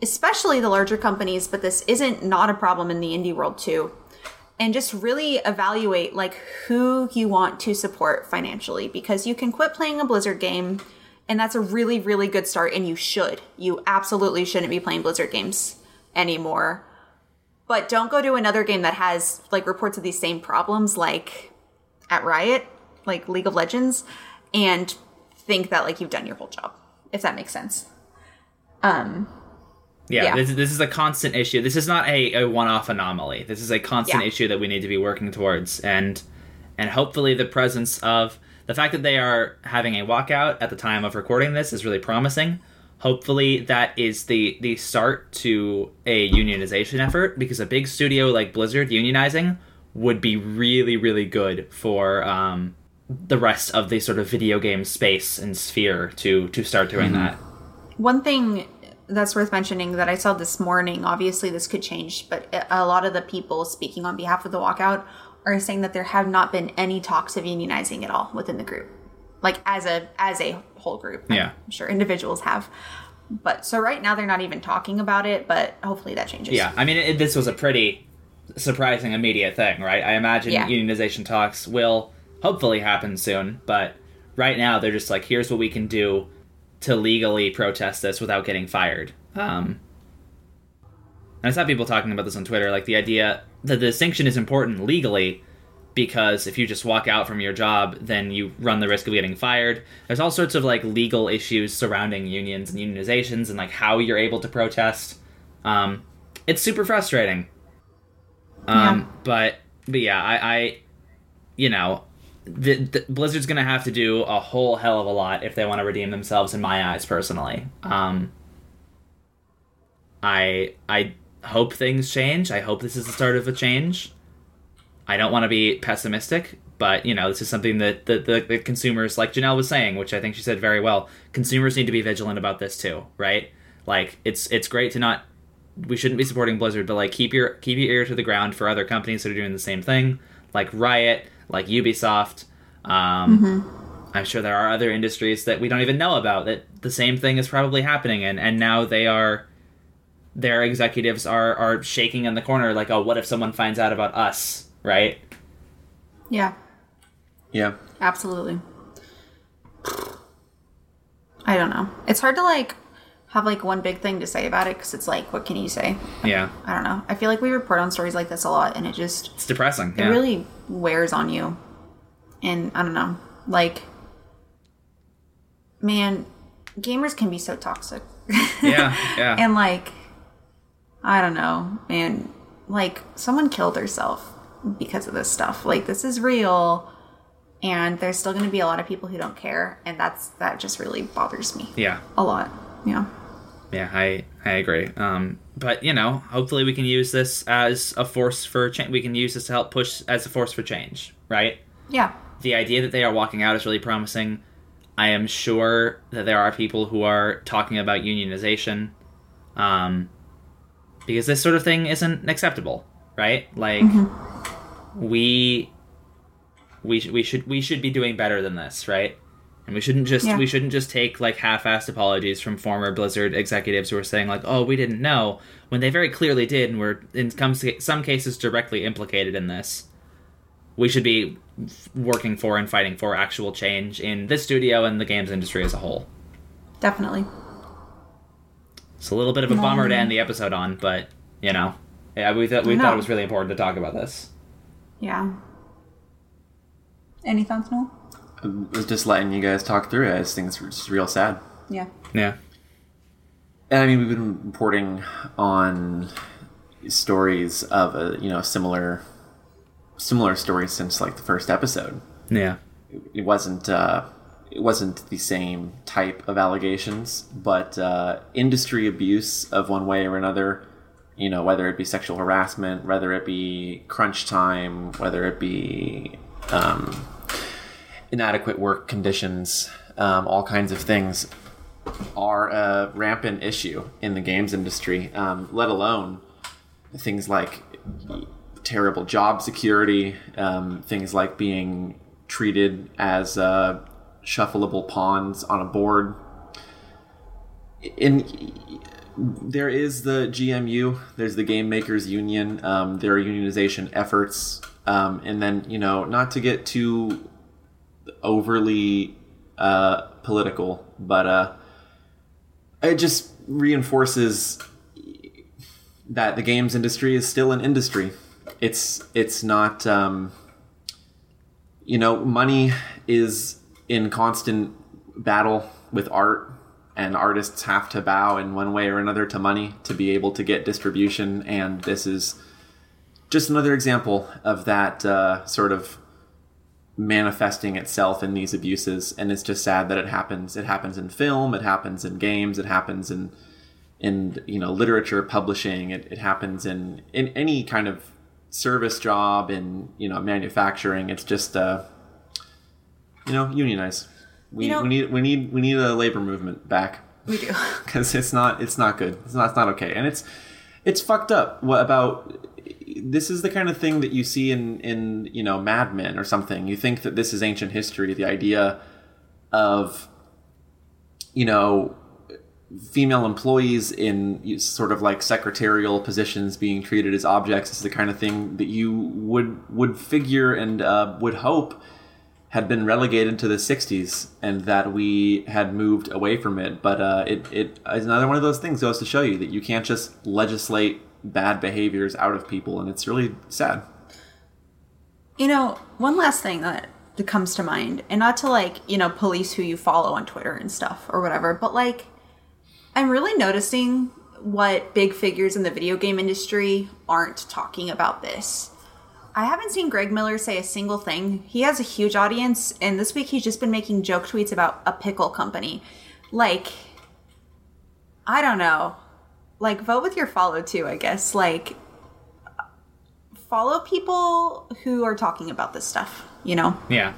especially the larger companies, but this isn't not a problem in the indie world too. And just really evaluate like who you want to support financially because you can quit playing a Blizzard game and that's a really really good start and you should. You absolutely shouldn't be playing Blizzard games anymore. But don't go to another game that has like reports of these same problems like at Riot, like League of Legends, and think that like you've done your whole job, if that makes sense. Um Yeah, Yeah. This, this is a constant issue. This is not a, a one-off anomaly. This is a constant Yeah. issue that we need to be working towards, and and hopefully the presence of the fact that they are having a walkout at the time of recording this is really promising. Hopefully that is the the start to a unionization effort because a big studio like Blizzard unionizing would be really really good for um, the rest of the sort of video game space and sphere to to start doing that. One thing that's worth mentioning that I saw this morning, obviously this could change, but a lot of the people speaking on behalf of the walkout are saying that there have not been any talks of unionizing at all within the group. like as a as a whole group. I'm Yeah. sure individuals have. But so right now they're not even talking about it, but hopefully that changes. Yeah, I mean, it, this was a pretty surprising immediate thing, right? I imagine Yeah. unionization talks will hopefully happen soon, but right now they're just like, here's what we can do to legally protest this without getting fired. Um, and I saw people talking about this on Twitter, like the idea that the distinction is important legally because if you just walk out from your job, then you run the risk of getting fired. There's all sorts of like legal issues surrounding unions and unionizations and like how you're able to protest. Um, it's super frustrating. Um, Yeah. but but yeah, I, I you know, the, the Blizzard's gonna have to do a whole hell of a lot if they want to redeem themselves in my eyes personally. Um, I I hope things change. I hope this is the start of a change. I don't want to be pessimistic, but you know, this is something that the, the, the consumers, like Janelle was saying, which I think she said very well, consumers need to be vigilant about this too, right? Like it's it's great to not we shouldn't be supporting Blizzard, but like keep your keep your ear to the ground for other companies that are doing the same thing, like Riot, like Ubisoft. Um, I'm sure there are other industries that we don't even know about that the same thing is probably happening in, and now they are their executives are are shaking in the corner like, oh, what if someone finds out about us, right? Yeah. Yeah. Absolutely. I don't know. It's hard to like have like one big thing to say about it because it's like, what can you say? Yeah, I don't know. I feel like we report on stories like this a lot, and it just it's depressing. it yeah. really wears on you. And I don't know, like, man, gamers can be so toxic. yeah, yeah. and like, I don't know, man, like someone killed herself because of this stuff. Like, this is real. And there's still going to be a lot of people who don't care, and that's that just really bothers me yeah. a lot. Yeah. Yeah, I I agree. Um, but you know, hopefully we can use this as a force for change. We can use this to help push as a force for change, right? Yeah. The idea that they are walking out is really promising. I am sure that there are people who are talking about unionization, um, because this sort of thing isn't acceptable, right? Like we we sh- we should we should be doing better than this, right? And we shouldn't just Yeah. we shouldn't just take like half-assed apologies from former Blizzard executives who are saying like, "Oh, we didn't know," when they very clearly did and were in some some cases directly implicated in this. We should be working for and fighting for actual change in this studio and the games industry as a whole. Definitely. It's a little bit of a bummer to end the episode on, but you know, yeah, we thought we I thought it was really important to talk about this. Yeah. Any thoughts, Noel? I was just letting you guys talk through it. I just think it's just real sad. Yeah. Yeah, And I mean, we've been reporting on stories of a you know similar similar stories since like the first episode. yeah, It wasn't uh, it wasn't the same type of allegations, but uh, industry abuse of one way or another. You know, whether it be sexual harassment, whether it be crunch time, whether it be um, inadequate work conditions, um, all kinds of things are a rampant issue in the games industry, um, let alone things like terrible job security, um, things like being treated as uh, shuffleable pawns on a board. In there is the GMU, there's the Game Makers Union, um, there are unionization efforts, um, and then you know not to get too overly uh, political, but uh, it just reinforces that the games industry is still an industry. It's it's not um, you know money is in constant battle with art and artists have to bow in one way or another to money to be able to get distribution and this is just another example of that uh, sort of manifesting itself in these abuses and it's just sad that it happens. It happens in film it happens in games it happens in in you know literature publishing it, it happens in in any kind of service job in you know manufacturing. It's just uh you know unionize. We, You know- we need we need we need a labor movement back. We do. because it's not it's not good. It's not it's not okay. And it's it's fucked up what about this is the kind of thing that you see in in you know mad men or something. You think that this is ancient history the idea of you know female employees in sort of like secretarial positions being treated as objects is the kind of thing that you would would figure and uh, would hope had been relegated to the 60s and that we had moved away from it. But uh, it, it is another one of those things goes to show you that you can't just legislate bad behaviors out of people and it's really sad You know, one last thing that that comes to mind, and not to like, you know, police who you follow on Twitter and stuff or whatever, but like, I'm really noticing what big figures in the video game industry aren't talking about this. I haven't seen Greg Miller say a single thing. He has a huge audience, and this week he's just been making joke tweets about a pickle company. Like, I don't know. Like, vote with your follow too, I guess. Like, follow people who are talking about this stuff, you know? Yeah,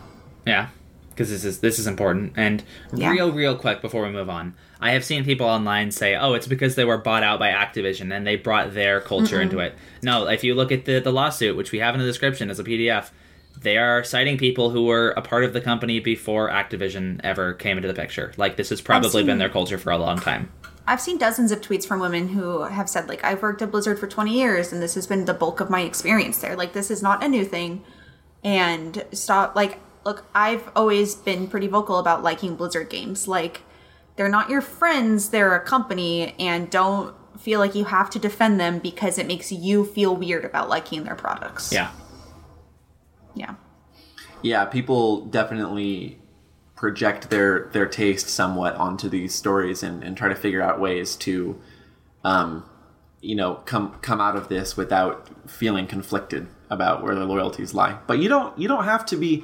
yeah, because this is this is important. And Yeah. real, real quick before we move on, I have seen people online say, "Oh, it's because they were bought out by Activision and they brought their culture into it." No, if you look at the the lawsuit, which we have in the description as a PDF, they are citing people who were a part of the company before Activision ever came into the picture. Like this has probably been their culture for a long time. I've seen dozens of tweets from women who have said, like, I've worked at Blizzard for 20 years and this has been the bulk of my experience there. Like, this is not a new thing. And stop, like, look, I've always been pretty vocal about liking Blizzard games. Like, they're not your friends, they're a company, and don't feel like you have to defend them because it makes you feel weird about liking their products. Yeah. Yeah. yeah people definitely project their their taste somewhat onto these stories and, and try to figure out ways to um you know come come out of this without feeling conflicted about where their loyalties lie but you don't you don't have to be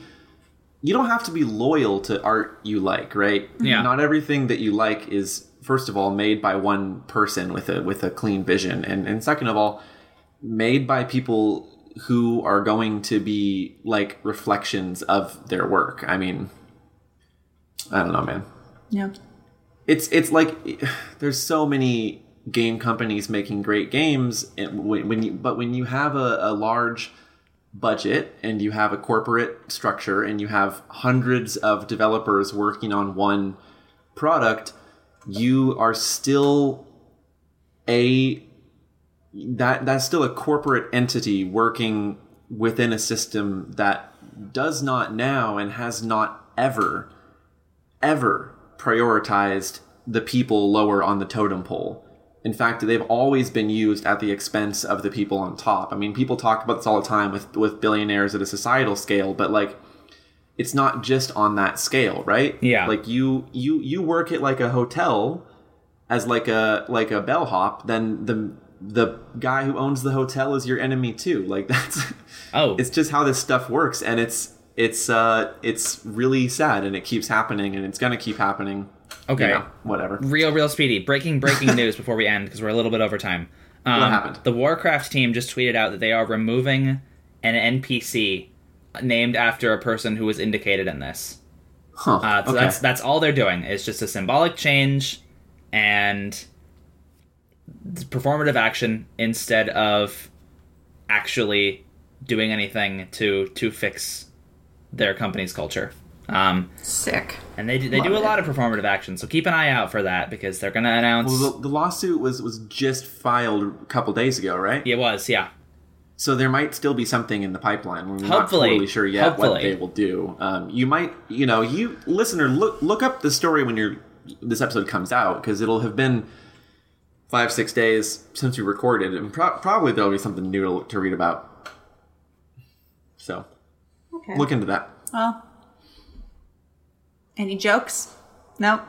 you don't have to be loyal to art you like right Yeah. not everything that you like is first of all made by one person with a with a clean vision and and second of all made by people who are going to be like reflections of their work. I mean, I don't know, man. Yeah. It's it's like there's so many game companies making great games, and when, when you but when you have a, a large budget and you have a corporate structure and you have hundreds of developers working on one product, you are still a that that's still a corporate entity working within a system that does not now and has not ever ever prioritized the people lower on the totem pole. In fact, they've always been used at the expense of the people on top. I mean, people talk about this all the time with with billionaires at a societal scale, but like it's not just on that scale, right? Yeah. Like you you you work at like a hotel as like a like a bellhop, then the the guy who owns the hotel is your enemy too. Like that's Oh, it's just how this stuff works and it's it's uh it's really sad and it keeps happening and it's gonna keep happening you okay. know, whatever real real speedy breaking breaking news before we end because we're a little bit over time um, What happened? the warcraft team just tweeted out that they are removing an npc named after a person who was indicated in this huh uh, so okay. that's that's all they're doing it's just a symbolic change and performative action instead of actually doing anything to to fix their company's culture um, Sick. and they, do- they do a it. lot of performative action so keep an eye out for that because they're going to announce well, the, the lawsuit was was just filed a couple days ago right It was, yeah. so there might still be something in the pipeline we're not Hopefully. totally sure yet what they will do um, you might you know you listener look look up the story when you're this episode comes out because it'll have been five six days since we recorded and pro- probably there'll be something new to, to read about so Okay. look into that Well, any jokes? Nope.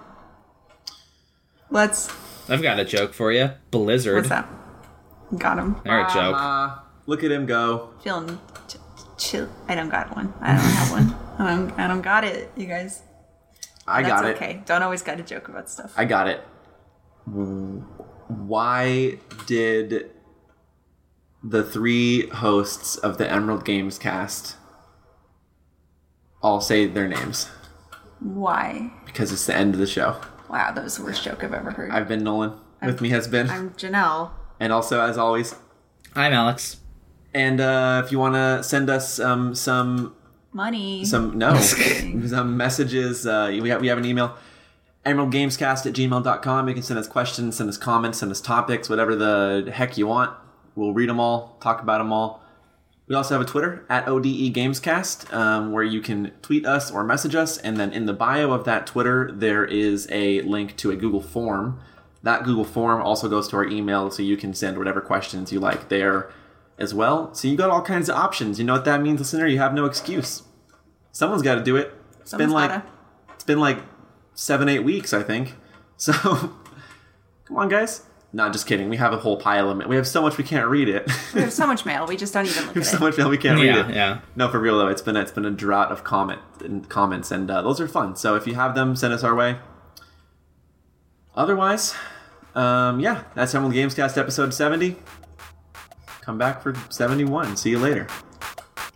Let's. I've got a joke for you. Blizzard. What's that? Got him. All right, joke. Uh, look at him go. Feeling ch- chill. I don't got one. I don't have one. I don't. I don't got it. You guys. I That's got it. okay. Don't always got a joke about stuff. I got it. Why did the three hosts of the Emerald Gamescast all say their names? Why? Because it's the end of the show. Wow, that was the worst joke I've ever heard. I've been Nolan. With me has been. I'm Janelle. and also, as always. I'm Alex. And uh, if you want to send us um, some money. some no some messages uh, we, have, we have an email emeraldgamescast at gmail.com you can send us questions send us comments send us topics whatever the heck you want we'll read them all talk about them all we also have a twitter at ode gamescast um, where you can tweet us or message us and then in the bio of that twitter there is a link to a google form that google form also goes to our email so you can send whatever questions you like there as well so you got all kinds of options you know what that means listener you have no excuse someone's got to do it It's been like gotta. it's been like seven, eight weeks, I think. So come on, guys. Not just kidding. We have a whole pile of it. We have so much we can't read it. We have so much mail. We just don't even look we have at so it. much mail we can't read Yeah, it. yeah. No, for real though, it's been it's been a drought of comment and comments, and uh, those are fun. So if you have them, send us our way. Otherwise, um, yeah, that's Emerald Gamescast episode seventy. Come back for seventy one. See you later.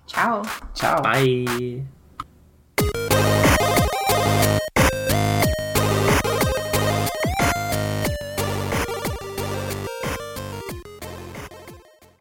Ciao. Ciao. Bye.